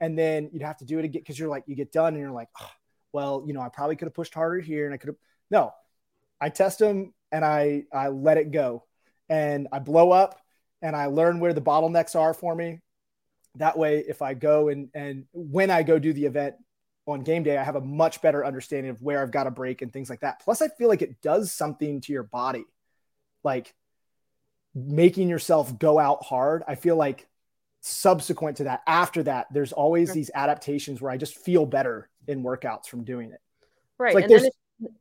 [SPEAKER 3] and then you'd have to do it again because you're like you get done and you're like, oh, well, you know, I probably could have pushed harder here and I could have no. I test them and I I let it go and I blow up and I learn where the bottlenecks are for me. That way, if I go and and when I go do the event on game day, I have a much better understanding of where I've got to break and things like that. Plus, I feel like it does something to your body, like making yourself go out hard. I feel like subsequent to that, after that, there's always these adaptations where I just feel better in workouts from doing it.
[SPEAKER 2] Right.
[SPEAKER 3] Like
[SPEAKER 2] and then,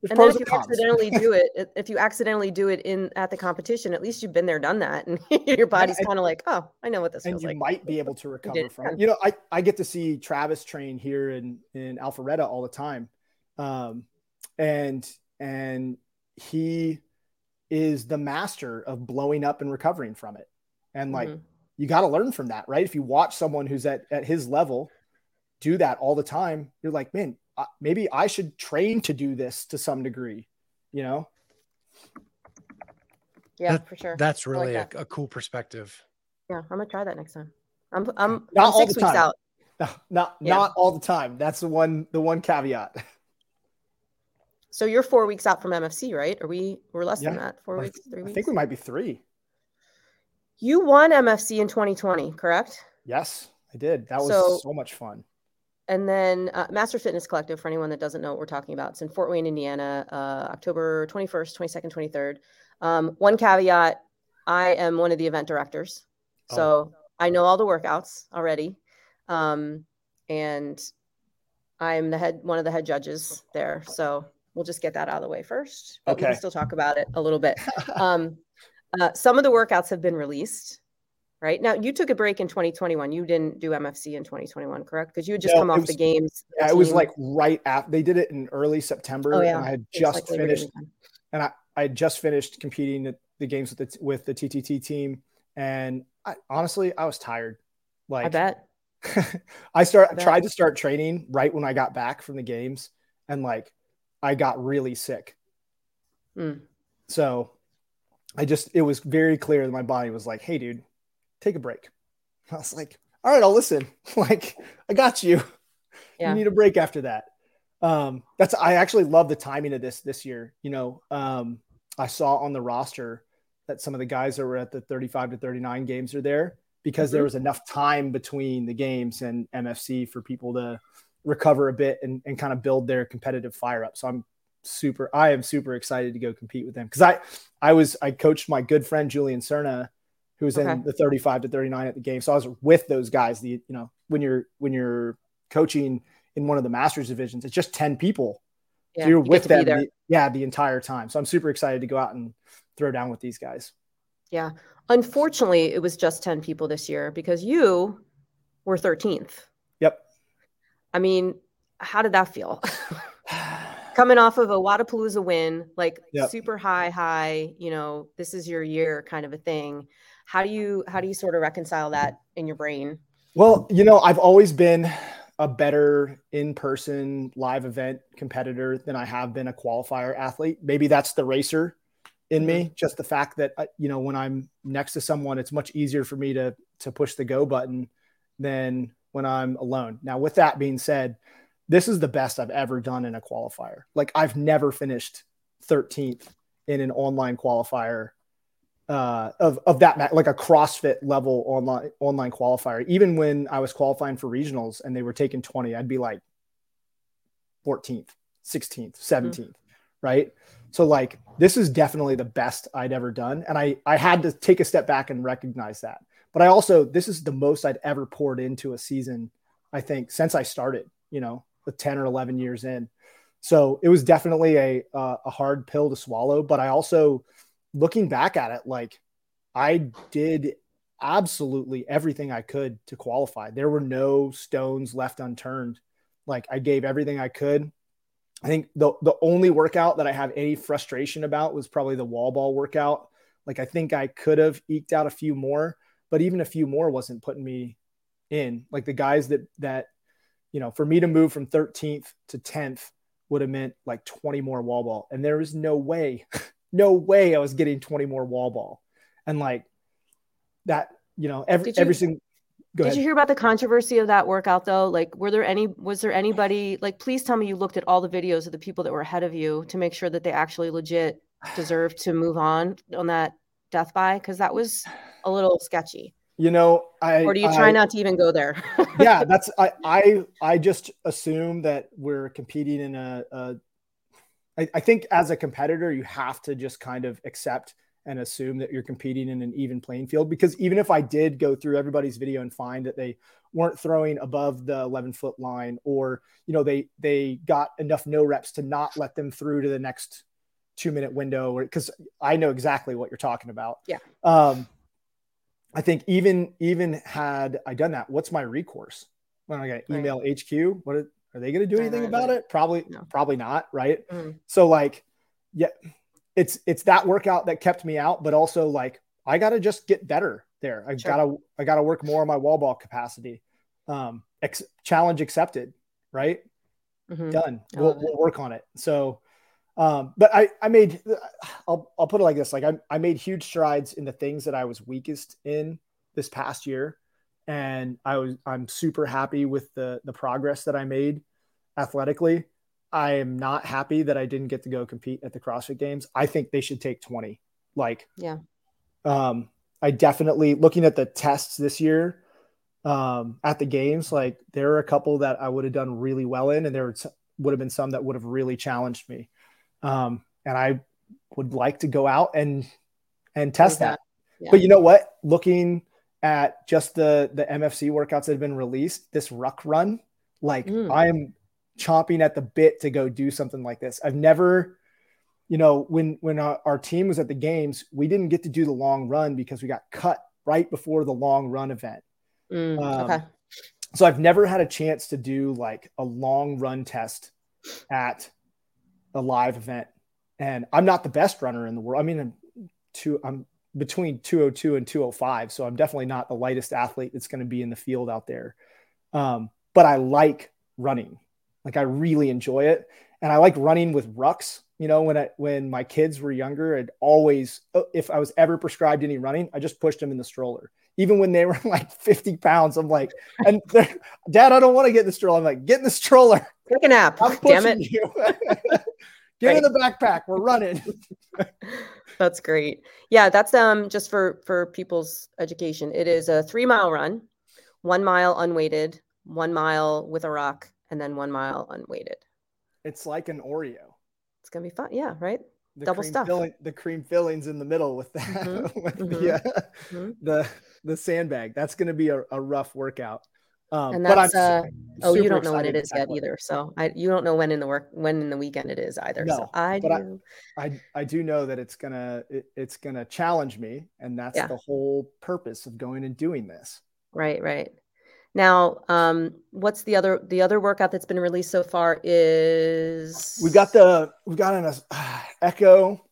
[SPEAKER 3] there's
[SPEAKER 2] and then if you
[SPEAKER 3] cons.
[SPEAKER 2] accidentally do (laughs) it, if you accidentally do it in at the competition, at least you've been there, done that, and (laughs) your body's kind of like, oh, I know what this
[SPEAKER 3] and you
[SPEAKER 2] like.
[SPEAKER 3] might be able to (laughs) recover from it. You know, I, I get to see Travis train here in in Alpharetta all the time, um, and and he is the master of blowing up and recovering from it. And like
[SPEAKER 2] Mhm.
[SPEAKER 3] you got to learn from that, right? If you watch someone who's at at his level do that all the time, you're like, man, maybe I should train to do this to some degree. You know,
[SPEAKER 2] yeah,
[SPEAKER 1] That-
[SPEAKER 2] for sure.
[SPEAKER 1] That's
[SPEAKER 2] I like
[SPEAKER 1] really
[SPEAKER 2] that.
[SPEAKER 1] a, a cool perspective.
[SPEAKER 2] yeah, I'm gonna try that next time. I'm I'm,
[SPEAKER 3] Not
[SPEAKER 2] I'm
[SPEAKER 3] all
[SPEAKER 2] six
[SPEAKER 3] the
[SPEAKER 2] weeks
[SPEAKER 3] time.
[SPEAKER 2] out. (laughs)
[SPEAKER 3] no, not
[SPEAKER 2] Yeah.
[SPEAKER 3] not all the time. That's the one the one caveat. (laughs)
[SPEAKER 2] So you're four weeks out from MFC, right? Are we? We're less than that. Four
[SPEAKER 3] I,
[SPEAKER 2] weeks, three weeks?
[SPEAKER 3] I think we might be three.
[SPEAKER 2] You won MFC in 2020, correct?
[SPEAKER 3] Yes, I did. That was
[SPEAKER 2] So-
[SPEAKER 3] so, much fun.
[SPEAKER 2] And then uh, Master Fitness Collective, for anyone that doesn't know what we're talking about, it's in Fort Wayne, Indiana, uh, October 21st, 22nd, 23rd. Um, one caveat I am one of the event directors.
[SPEAKER 3] Oh.
[SPEAKER 2] So I know all the workouts already. Um, and I'm the head, one of the head judges there. So we'll just get that out of the way first. But we can still talk about it a little bit. (laughs) Um, uh, some of the workouts have been released. Right now, you took a break in 2021. You didn't do MFC in 2021, correct? Because you had just
[SPEAKER 3] No,
[SPEAKER 2] come off
[SPEAKER 3] was-
[SPEAKER 2] the games.
[SPEAKER 3] Yeah, it was like right after they did it in early September,
[SPEAKER 2] Oh, yeah.
[SPEAKER 3] and I had just
[SPEAKER 2] like
[SPEAKER 3] finished, and I, I had just finished competing at the games with the with the TTT team, and I, honestly, I was tired. Like
[SPEAKER 2] I bet. (laughs)
[SPEAKER 3] I start
[SPEAKER 2] I bet.
[SPEAKER 3] tried to start training right when I got back from the games, and like I got really sick.
[SPEAKER 2] Mm.
[SPEAKER 3] So I just it was very clear that my body was like, "Hey, dude, take a break." I was like, "All right, I'll listen. (laughs) like, I got you.
[SPEAKER 2] Yeah.
[SPEAKER 3] You need a break after that." Um, that's I actually love the timing of this this year. You know, um, I saw on the roster that some of the guys that were at the 35 to 39 games are there because there
[SPEAKER 2] Mhm.
[SPEAKER 3] was enough time between the games and MFC for people to recover a bit and, and kind of build their competitive fire up. So I'm super, I am super excited to go compete with them because I, I was, I coached my good friend Julian Cerna, who was
[SPEAKER 2] Okay.
[SPEAKER 3] in the 35 to 39 at the game. So I was with those guys. The, you know, when you're, when you're coaching in one of the masters divisions, it's just 10 people.
[SPEAKER 2] Yeah,
[SPEAKER 3] so you're
[SPEAKER 2] you
[SPEAKER 3] with them, the, yeah, the entire time. So I'm super excited to go out and throw down with these guys.
[SPEAKER 2] Yeah. Unfortunately, it was just 10 people this year because you were 13th.
[SPEAKER 3] Yep.
[SPEAKER 2] I mean, how did that feel? (laughs) Coming off of a Wodapalooza win, like
[SPEAKER 3] Yep.
[SPEAKER 2] super high, high, you know, this is your year kind of a thing. How do you how do you sort of reconcile that in your brain?
[SPEAKER 3] Well, you know, I've always been a better in-person live event competitor than I have been a qualifier athlete. Maybe that's the racer in me, just the fact that uh, you know, when I'm next to someone, it's much easier for me to to push the go button than when I'm alone. Now, with that being said, this is the best I've ever done in a qualifier. Like I've never finished 13th in an online qualifier uh, of of that like a CrossFit level online online qualifier. Even when I was qualifying for regionals and they were taking 20, I'd be like 14th, 16th, 17th, right? So like this is definitely the best I'd ever done, and I I had to take a step back and recognize that. But I also this is the most I'd ever poured into a season, I think, since I started. You know, with 10 or 11 years in. So it was definitely a uh, a hard pill to swallow. But I also looking back at it, like I did absolutely everything I could to qualify. There were no stones left unturned. Like I gave everything I could. I think the the only workout that I have any frustration about was probably the wall ball workout. Like I think I could have eked out a few more, but even a few more wasn't putting me in. Like the guys that that you know, for me to move from 13th to 10th would have meant like 20 more wall ball. And there was no way, (laughs) no way I was getting 20 more wall ball. And like that, you know, every,
[SPEAKER 2] you-
[SPEAKER 3] every single, go
[SPEAKER 2] Did
[SPEAKER 3] ahead.
[SPEAKER 2] you hear about the controversy of that workout though? Like, were there any, was there anybody, like, please tell me you looked at all the videos of the people that were ahead of you to make sure that they actually legit deserve to move on on that death by? Cause that was a little sketchy.
[SPEAKER 3] you know, I,
[SPEAKER 2] Or do you try
[SPEAKER 3] I-
[SPEAKER 2] not to even go there? (laughs)
[SPEAKER 3] yeah, that's I I I just assume that we're competing in a, a I, I think as a competitor, you have to just kind of accept and assume that you're competing in an even playing field. Because even if I did go through everybody's video and find that they weren't throwing above the 11 foot line, or you know they they got enough no reps to not let them through to the next two minute window, or because I know exactly what you're talking about.
[SPEAKER 2] Yeah.
[SPEAKER 3] Um, I think even even had I done that, what's my recourse? When I got
[SPEAKER 2] Right.
[SPEAKER 3] email HQ, what are they going to do anything about it? Probably,
[SPEAKER 2] No.
[SPEAKER 3] probably not, right?
[SPEAKER 2] Mm.
[SPEAKER 3] So like, yeah, it's it's that workout that kept me out, but also like I got to just get better there. I
[SPEAKER 2] Sure.
[SPEAKER 3] gotta I gotta work more on my wall ball capacity. Um, ex- challenge accepted, right?
[SPEAKER 2] Mhm.
[SPEAKER 3] done. We'll, we'll work on it. So, um, but I, I made, I'll, I'll put it like this. Like I, I made huge strides in the things that I was weakest in this past year. And I was, I'm super happy with the, the progress that I made athletically. I am not happy that I didn't get to go compete at the CrossFit games. I think they should take 20. Like,
[SPEAKER 2] Yeah.
[SPEAKER 3] um, I definitely looking at the tests this year, um, at the games, like there are a couple that I would have done really well in, and there would, have been some that would have really challenged me. Um, and I would like to go out and and test
[SPEAKER 2] Yeah.
[SPEAKER 3] that.
[SPEAKER 2] Yeah.
[SPEAKER 3] But you know what? Looking at just the the MFC workouts that have been released, this ruck run, like
[SPEAKER 2] Mm.
[SPEAKER 3] I am chomping at the bit to go do something like this. I've never, you know, when when our, our team was at the games, we didn't get to do the long run because we got cut right before the long run event.
[SPEAKER 2] Mm,
[SPEAKER 3] Um,
[SPEAKER 2] okay.
[SPEAKER 3] So I've never had a chance to do like a long run test at a live event. And I'm not the best runner in the world. I mean, I'm two, I'm between 202 and 205. So I'm definitely not the lightest athlete that's going to be in the field out there. Um, but I like running. Like I really enjoy it. And I like running with rucks. You know, when I, when my kids were younger, I'd always, uh, if I was ever prescribed any running, I just pushed them in the stroller. Even when they (laughs) were like 50 pounds, I'm like, and dad, I don't want to get in the stroller. I'm like, get in the stroller.
[SPEAKER 2] Take a nap.
[SPEAKER 3] I'm
[SPEAKER 2] Damn it.
[SPEAKER 3] you. (laughs) Get in the backpack. We're running. (laughs)
[SPEAKER 2] That's great. Yeah, that's um just for for people's education. It is a three mile run, one mile unweighted, one mile with a rock, and then one mile unweighted.
[SPEAKER 3] It's like an Oreo.
[SPEAKER 2] It's gonna be fun. Yeah, right.
[SPEAKER 3] The
[SPEAKER 2] Double
[SPEAKER 3] cream
[SPEAKER 2] stuff.
[SPEAKER 3] Filling, the cream fillings in the middle with that,
[SPEAKER 2] Mhm, (laughs)
[SPEAKER 3] with
[SPEAKER 2] mhm,
[SPEAKER 3] the, uh,
[SPEAKER 2] mhm.
[SPEAKER 3] the the sandbag. That's going to be a, a rough workout. Um,
[SPEAKER 2] And
[SPEAKER 3] but I'm
[SPEAKER 2] that's uh oh you don't know what it is yet either. So I you don't know when in the work when in the weekend it is either. so
[SPEAKER 3] No,
[SPEAKER 2] I
[SPEAKER 3] but I-
[SPEAKER 2] do.
[SPEAKER 3] I I do know that it's gonna it, it's gonna challenge me, and that's
[SPEAKER 2] Yeah.
[SPEAKER 3] the whole purpose of going and doing this.
[SPEAKER 2] Right, right. Now, um, what's the other the other workout that's been released so far is
[SPEAKER 3] we've got the we've got an uh, Echo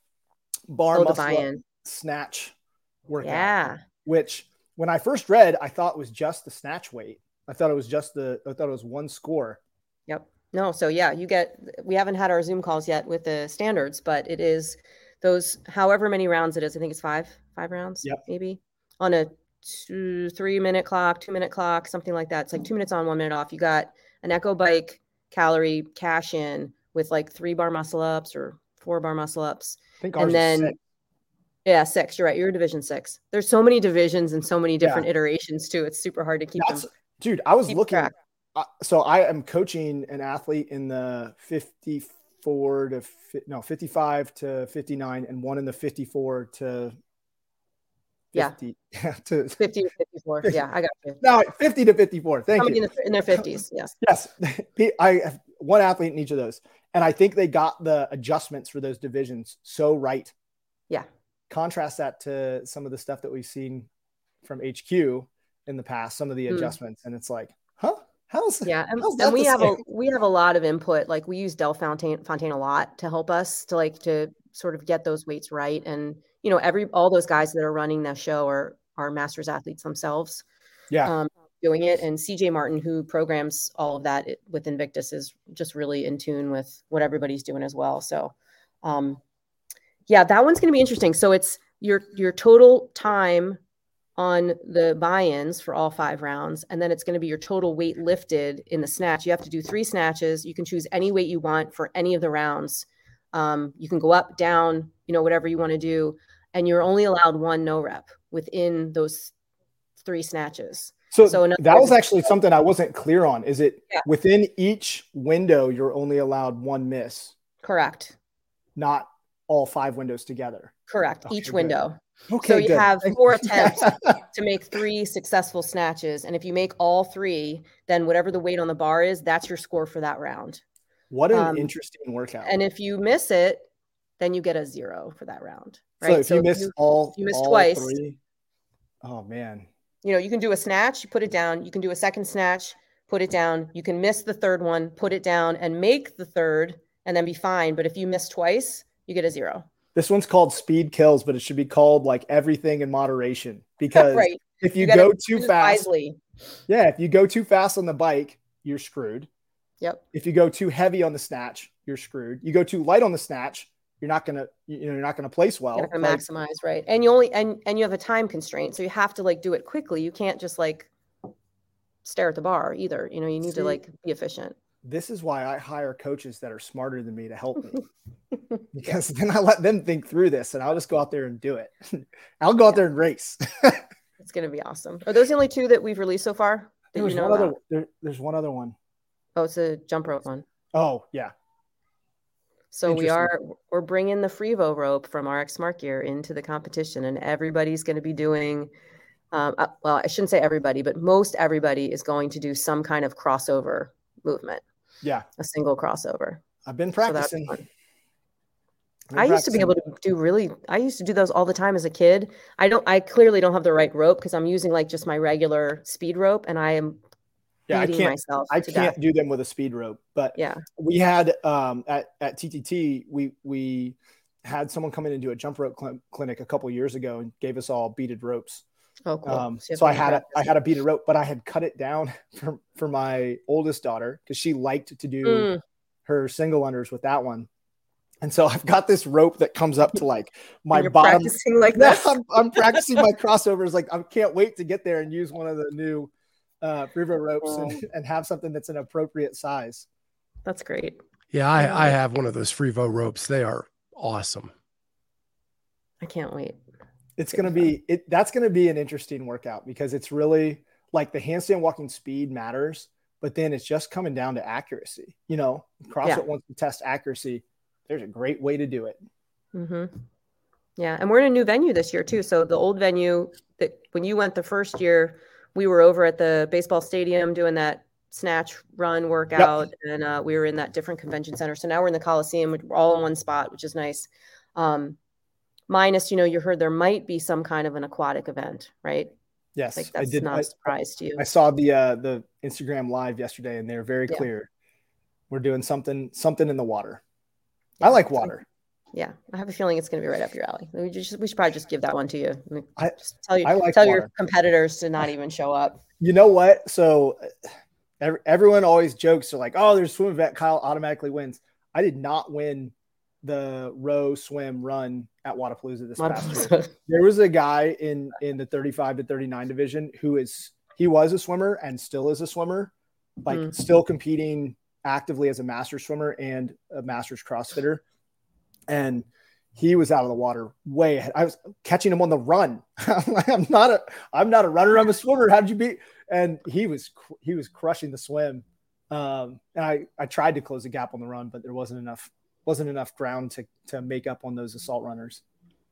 [SPEAKER 3] bar
[SPEAKER 2] oh
[SPEAKER 3] muscle snatch workout.
[SPEAKER 2] Yeah.
[SPEAKER 3] which when I first read, I thought was just the snatch weight. I thought it was just the, I thought it was one score.
[SPEAKER 2] Yep. No, so yeah, you get we haven't had our Zoom calls yet with the standards, but it is those however many rounds it is. I think it's five, five rounds,
[SPEAKER 3] Yep.
[SPEAKER 2] maybe on a two, three minute clock, two minute clock, something like that. It's like two minutes on, one minute off. You got an echo bike calorie cash in with like three bar muscle ups or four bar muscle ups.
[SPEAKER 3] I think
[SPEAKER 2] And then-
[SPEAKER 3] six.
[SPEAKER 2] Yeah, six. You're right. You're division six. There's so many divisions and so many different iterations too. It's super hard to keep
[SPEAKER 3] That's,
[SPEAKER 2] them.
[SPEAKER 3] Dude, I was
[SPEAKER 2] keep
[SPEAKER 3] looking. uh, so I am coaching an athlete in the 54 to fi- no 55 to 59 and one in the 54 to
[SPEAKER 2] Yeah.
[SPEAKER 3] 50 (laughs) to
[SPEAKER 2] 50 to 54. Yeah, I got you.
[SPEAKER 3] no 50 to 54 thank
[SPEAKER 2] Somebody
[SPEAKER 3] you
[SPEAKER 2] in, the, in their 50s. Yes.
[SPEAKER 3] yes (laughs) i have one athlete in each of those and i think they got the adjustments for those divisions so right
[SPEAKER 2] Yeah.
[SPEAKER 3] contrast that to some of the stuff that we've seen from hq in the past some of the
[SPEAKER 2] Hmm.
[SPEAKER 3] adjustments and it's like huh how's
[SPEAKER 2] Yeah, and,
[SPEAKER 3] how's
[SPEAKER 2] and we have a we have a lot of input. Like we use Dell Fontaine Fontaine a lot to help us to like to sort of get those weights right. And you know, every all those guys that are running that show are are masters athletes themselves.
[SPEAKER 3] yeah
[SPEAKER 2] Um, doing it. And CJ Martin, who programs all of that with Invictus, is just really in tune with what everybody's doing as well. So, um, yeah, that one's going to be interesting. So it's your your total time on the buy-ins for all five rounds and then it's going to be your total weight lifted in the snatch. You have to do three snatches. You can choose any weight you want for any of the rounds. Um, you can go up down you know whatever you want to do and you're only allowed one no rep within those three snatches.
[SPEAKER 3] So, so that was actually something i wasn't clear on. Is it yeah. within each window you're only allowed one miss?
[SPEAKER 2] Correct.
[SPEAKER 3] Not all five windows together?
[SPEAKER 2] Correct. Okay, each window Okay. So you good. have four (laughs) attempts to make three successful snatches. And if you make all three, then whatever the weight on the bar is, that's your score for that round.
[SPEAKER 3] What an um, interesting workout.
[SPEAKER 2] And if you miss it, then you get a zero for that round.
[SPEAKER 3] Right. So if so you miss all,
[SPEAKER 2] you miss twice.
[SPEAKER 3] Three, oh man.
[SPEAKER 2] You know, you can do a snatch, you put it down. You can do a second snatch, put it down. You can miss the third one, put it down, and make the third, and then be fine. But if you miss twice, you get a zero.
[SPEAKER 3] This one's called speed kills, but it should be called like everything in moderation because right. if you, you go too fast, wisely. yeah, if you go too fast on the bike, you're screwed.
[SPEAKER 2] Yep.
[SPEAKER 3] If you go too heavy on the snatch, you're screwed. You go too light on the snatch, you're not gonna you know you're not gonna place well.
[SPEAKER 2] You're gonna like, maximize, right? And you only and and you have a time constraint, so you have to like do it quickly. You can't just like stare at the bar either. You know, you need see, to like be efficient
[SPEAKER 3] this is why I hire coaches that are smarter than me to help me (laughs) because then I let them think through this and I'll just go out there and do it. (laughs) I'll go out there and race.
[SPEAKER 2] it's going to be awesome. Are those the only two that we've released so far?
[SPEAKER 3] There's one other. There, there's one other one.
[SPEAKER 2] Oh, it's a jump rope one.
[SPEAKER 3] Oh yeah.
[SPEAKER 2] So we are we're bringing the Frevo rope from RX Smart Gear into the competition, and everybody's going to be doing. Um, uh, well, I shouldn't say everybody, but most everybody is going to do some kind of crossover movement.
[SPEAKER 3] Yeah.
[SPEAKER 2] A single crossover.
[SPEAKER 3] I've been practicing. So
[SPEAKER 2] I used to be able to do really I used to do those all the time as a kid. I don't I clearly don't have the right rope because I'm using like just my regular speed rope and I am
[SPEAKER 3] yeah, I can't I can't death. do them with a speed rope. But
[SPEAKER 2] yeah,
[SPEAKER 3] we had um at at TTT we we had someone come in and do a jump rope cl- clinic a couple years ago and gave us all beaded ropes.
[SPEAKER 2] Oh, cool. Um,
[SPEAKER 3] so, so I had a, I had a beaded rope, but I had cut it down (laughs) for for my oldest daughter because she liked to do mm. her single unders with that one. And so I've got this rope that comes up to like my bottom.
[SPEAKER 2] Practicing like (laughs) that.
[SPEAKER 3] I'm, I'm, practicing my crossovers. Like I can't wait to get there and use one of the new uh, Frevo ropes and, oh. and have something that's an appropriate size.
[SPEAKER 2] That's great.
[SPEAKER 1] Yeah, I, I have one of those Frevo ropes. They are awesome.
[SPEAKER 2] I can't wait
[SPEAKER 3] it's going to be it that's going to be an interesting workout because it's really like the handstand walking speed matters but then it's just coming down to accuracy you know? Crossfit yeah. wants to test accuracy. There's a great way to do it.
[SPEAKER 2] Mm-hmm. yeah and we're in a new venue this year too. So the old venue that when you went the first year we were over at the baseball stadium doing that snatch run workout yep. and uh, we were in that different convention center. So now we're in the coliseum we're all in one spot which is nice. Um, minus you know you heard there might be some kind of an aquatic event right?
[SPEAKER 3] Yes
[SPEAKER 2] like that's I did, not a surprise to you.
[SPEAKER 3] I saw the uh the instagram live yesterday and they're very clear. We're doing something something in the water. Yeah. i like water.
[SPEAKER 2] Yeah i have a feeling it's going to be right up your alley. We, just, we should probably just give that one to you.
[SPEAKER 3] I,
[SPEAKER 2] just tell you I like tell water. your competitors to not (sighs) even show up.
[SPEAKER 3] You know what? So everyone always jokes they're like oh there's swim event kyle automatically wins. I did not win the row, swim, run at Wodapalooza this past year. (laughs) There was a guy in in the 35 to 39 division who is he was a swimmer and still is a swimmer, like mm. still competing actively as a master swimmer and a master's crossfitter. And he was out of the water way ahead. I was catching him on the run. (laughs) I'm not a I'm not a runner. I'm a swimmer. How did you beat? And he was he was crushing the swim. Um, and I I tried to close the gap on the run, but there wasn't enough wasn't enough ground to to make up on those assault runners.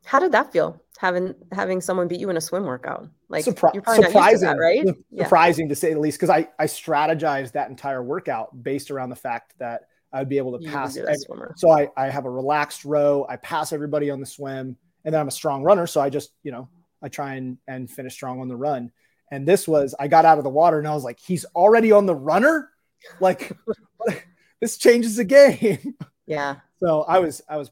[SPEAKER 2] How did that feel having having someone beat you in a swim workout? Like Surpri- surprising, that, right?
[SPEAKER 3] Surprising yeah. to say the least, because I I strategized that entire workout based around the fact that I'd be able to you pass. Every, so I I have a relaxed row. I pass everybody on the swim, and then I'm a strong runner. So I just you know I try and and finish strong on the run. And this was I got out of the water and I was like, he's already on the runner, like (laughs) this changes the game. (laughs)
[SPEAKER 2] Yeah.
[SPEAKER 3] So I was I was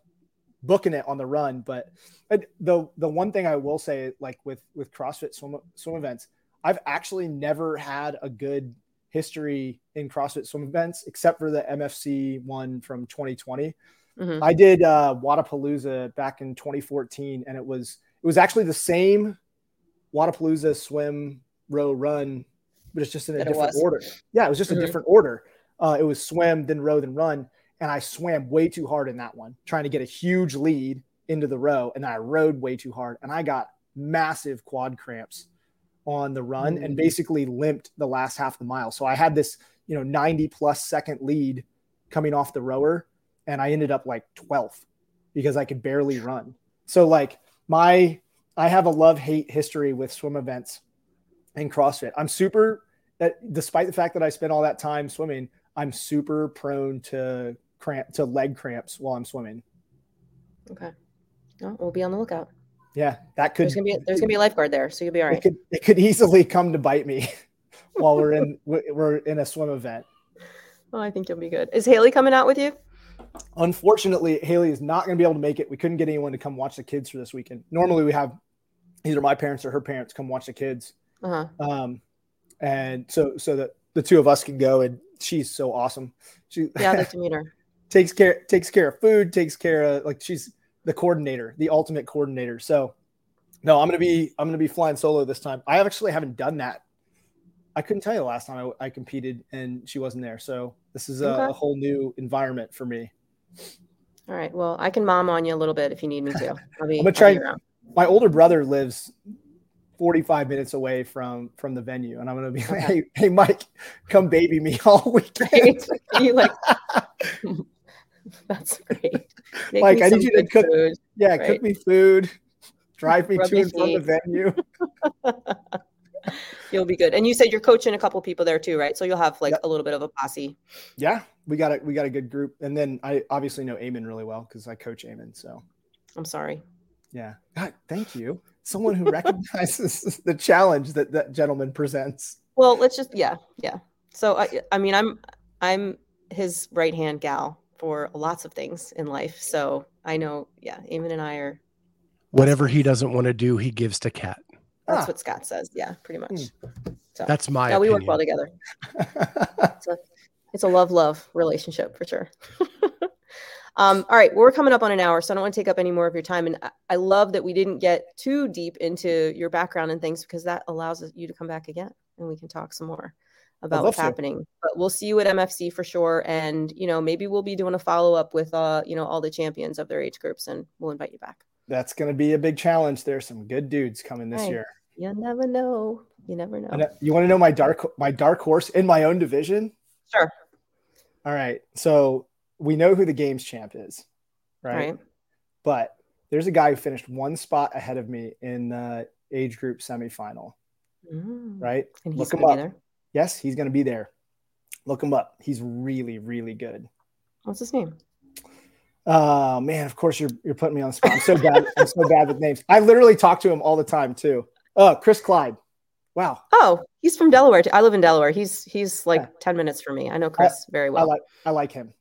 [SPEAKER 3] booking it on the run, but the the one thing I will say, like with with CrossFit swim swim events, I've actually never had a good history in CrossFit swim events except for the MFC one from 2020. Mm-hmm. I did uh, Wodapalooza back in 2014, and it was it was actually the same Wodapalooza swim row run, but it's just in a that different order. Yeah, it was just mm-hmm. a different order. Uh, it was swim, then row, then run, and I swam way too hard in that one, trying to get a huge lead into the row, and I rode way too hard, and I got massive quad cramps on the run and basically limped the last half of the mile. So I had this, you know, 90 plus second lead coming off the rower and I ended up like 12th because I could barely run. So like my I have a love hate history with swim events and CrossFit. I'm super despite the fact that I spent all that time swimming, I'm super prone to cramp to leg cramps while I'm swimming.
[SPEAKER 2] Okay. Well, we'll be on the lookout.
[SPEAKER 3] Yeah, that could.
[SPEAKER 2] There's gonna be a, there's gonna be a lifeguard there, so you'll be all right.
[SPEAKER 3] It could, it could easily come to bite me (laughs) while we're in we're in a swim event.
[SPEAKER 2] Well, I think you'll be good. Is Haley coming out with you?
[SPEAKER 3] Unfortunately, Haley is not going to be able to make it. We couldn't get anyone to come watch the kids for this weekend. Normally, we have either my parents or her parents come watch the kids. Uh-huh. Um, and so so that the two of us can go. And she's so awesome. She
[SPEAKER 2] yeah, I'd like (laughs) to meet her.
[SPEAKER 3] Takes care takes care of food, takes care of like she's the coordinator, the ultimate coordinator. So no, I'm gonna be I'm gonna be flying solo this time. I actually haven't done that. I couldn't tell you the last time I, I competed and she wasn't there. So this is a, okay. a whole new environment for me.
[SPEAKER 2] All right. Well, I can mom on you a little bit if you need me to.
[SPEAKER 3] I'll be, I'm gonna try. My older brother lives 45 minutes away from from the venue, and I'm gonna be like, "Hey, hey, Mike, come baby me all (laughs) weekend." you like? (laughs) (laughs)
[SPEAKER 2] That's great.
[SPEAKER 3] Mike, I need you to cook. Food, yeah, right? cook me food. Drive me Rub to and from the venue. (laughs) (laughs)
[SPEAKER 2] you'll be good. And you said you're coaching a couple people there too, right? So you'll have like yep. a little bit of a posse.
[SPEAKER 3] Yeah, we got a we got a good group, and then I obviously know Eamon really well because I coach Eamon. So
[SPEAKER 2] I'm sorry.
[SPEAKER 3] Yeah, God, thank you. Someone who recognizes the challenge that that gentleman presents.
[SPEAKER 2] Well, let's just yeah, yeah. So I I mean I'm I'm his right hand gal for lots of things in life. So I know, yeah, Eamon and I are.
[SPEAKER 1] Whatever he doesn't want to do, he gives to Cat.
[SPEAKER 2] That's ah. what Scott says. Yeah, pretty much.
[SPEAKER 1] Hmm. So, That's my.
[SPEAKER 2] Yeah, we work well together. (laughs) it's, a, it's a love love relationship for sure. (laughs) um, all right, well, we're coming up on an hour, so I don't want to take up any more of your time. And I, I love that we didn't get too deep into your background and things because that allows you to come back again and we can talk some more about what's happening. But we'll see you at MFC for sure. And, you know, maybe we'll be doing a follow up with, uh, you know, all the champions of their age groups and we'll invite you back.
[SPEAKER 3] That's going to be a big challenge. There's some good dudes coming this right. year.
[SPEAKER 2] You never know. You never know.
[SPEAKER 3] You want to know my dark, my dark horse in my own division?
[SPEAKER 2] Sure.
[SPEAKER 3] All right. So we know who the games champ is, right? right. But there's a guy who finished one spot ahead of me in the age group semifinal. Mm. Right.
[SPEAKER 2] And Look him up. There?
[SPEAKER 3] Yes, he's going to be there. Look him up. He's really, really good.
[SPEAKER 2] What's his name?
[SPEAKER 3] Oh man, of course you're you're putting me on the spot. I'm so bad. I'm so bad with names. I literally talk to him all the time too. Oh, Chris Clyde. Wow.
[SPEAKER 2] Oh, he's from Delaware. I live in Delaware. He's he's like yeah. 10 minutes from me. I know Chris I, very well.
[SPEAKER 3] I like I like him.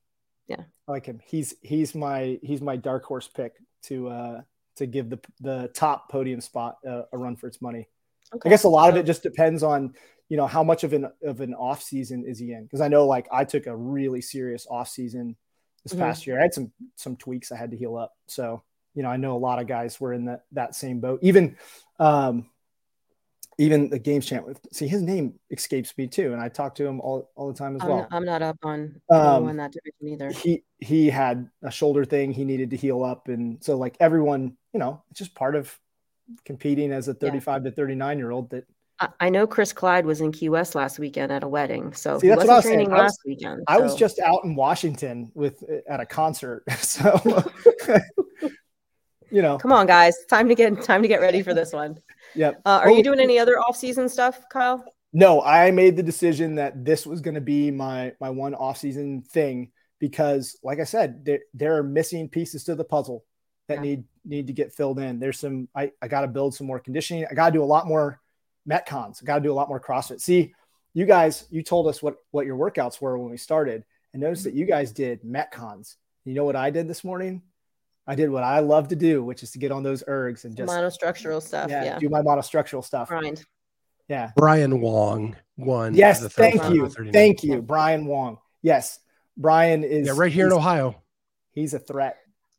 [SPEAKER 2] Yeah.
[SPEAKER 3] I like him. He's he's my he's my dark horse pick to uh to give the the top podium spot uh, a run for its money. Okay. I guess a lot of it just depends on you know, how much of an of an off season is he in? Because I know like I took a really serious off season this mm-hmm. past year. I had some some tweaks I had to heal up. So, you know, I know a lot of guys were in that that same boat. Even um even the games champ with see his name escapes me too and i talk to him all, all the time as
[SPEAKER 2] I'm
[SPEAKER 3] well
[SPEAKER 2] not, i'm not up on um, that division either
[SPEAKER 3] he he had a shoulder thing he needed to heal up and so like everyone you know it's just part of competing as a 35 yeah. to 39 year old that
[SPEAKER 2] I know Chris Clyde was in Key West last weekend at a wedding, so See, he wasn't training was, last weekend. So.
[SPEAKER 3] I was just out in Washington with at a concert, (laughs) so (laughs) you know.
[SPEAKER 2] Come on, guys! Time to get time to get ready for this one. (laughs)
[SPEAKER 3] Yep.
[SPEAKER 2] Uh, are well, you doing any other off-season stuff, Kyle?
[SPEAKER 3] No, I made the decision that this was going to be my my one off-season thing because, like I said, there there are missing pieces to the puzzle that yeah. need need to get filled in. There's some I I got to build some more conditioning. I got to do a lot more metcons. Got to do a lot more CrossFit. See, you guys, you told us what what your workouts were when we started, and notice that you guys did metcons. You know what I did this morning? I did what I love to do, which is to get on those ergs and just
[SPEAKER 2] monostructural stuff. Yeah, yeah.
[SPEAKER 3] do my monostructural stuff.
[SPEAKER 2] Grind.
[SPEAKER 3] Yeah.
[SPEAKER 1] Brian Wong won.
[SPEAKER 3] Yes,
[SPEAKER 1] the
[SPEAKER 3] thank you. Thank you, Brian Wong. Yes. Brian is
[SPEAKER 1] Yeah, right here in Ohio.
[SPEAKER 3] he's a threat.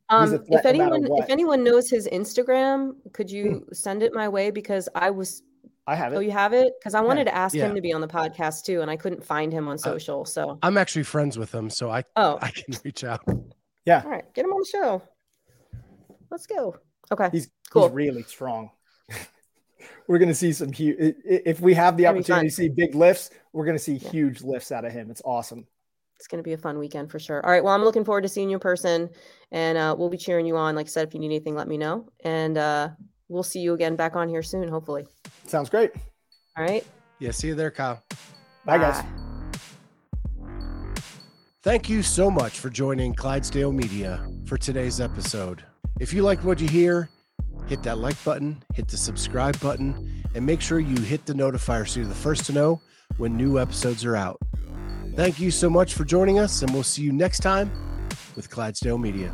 [SPEAKER 2] Um,
[SPEAKER 3] a threat
[SPEAKER 2] if anyone
[SPEAKER 3] what.
[SPEAKER 2] if anyone knows his Instagram, could you send it my way because I was
[SPEAKER 3] I have it.
[SPEAKER 2] oh you have it because I wanted to ask
[SPEAKER 1] Yeah.
[SPEAKER 2] him to be on the podcast too, and I couldn't find him on social. So
[SPEAKER 1] I'm actually friends with him, so I
[SPEAKER 2] oh,
[SPEAKER 1] I can reach out. Yeah.
[SPEAKER 2] All right, get him on the show. Let's go. Okay,
[SPEAKER 3] He's
[SPEAKER 2] cool.
[SPEAKER 3] he's really strong. (laughs) we're gonna see some huge if we have the
[SPEAKER 2] Gonna
[SPEAKER 3] opportunity to see big lifts, we're gonna see
[SPEAKER 2] Yeah.
[SPEAKER 3] huge lifts out of him. It's awesome.
[SPEAKER 2] It's going to be a fun weekend for sure. All right. Well, I'm looking forward to seeing you in person and uh, we'll be cheering you on. Like I said, if you need anything, let me know. And uh, we'll see you again back on here soon, hopefully.
[SPEAKER 3] Sounds great.
[SPEAKER 2] All right.
[SPEAKER 1] Yeah, see you there, Kyle.
[SPEAKER 3] Bye, guys.
[SPEAKER 1] Thank you so much for joining Clydesdale Media for today's episode. If you like what you hear, hit that like button, hit the subscribe button, and make sure you hit the notifier so you're the first to know when new episodes are out. Thank you so much for joining us, and we'll see you next time with Clydesdale Media.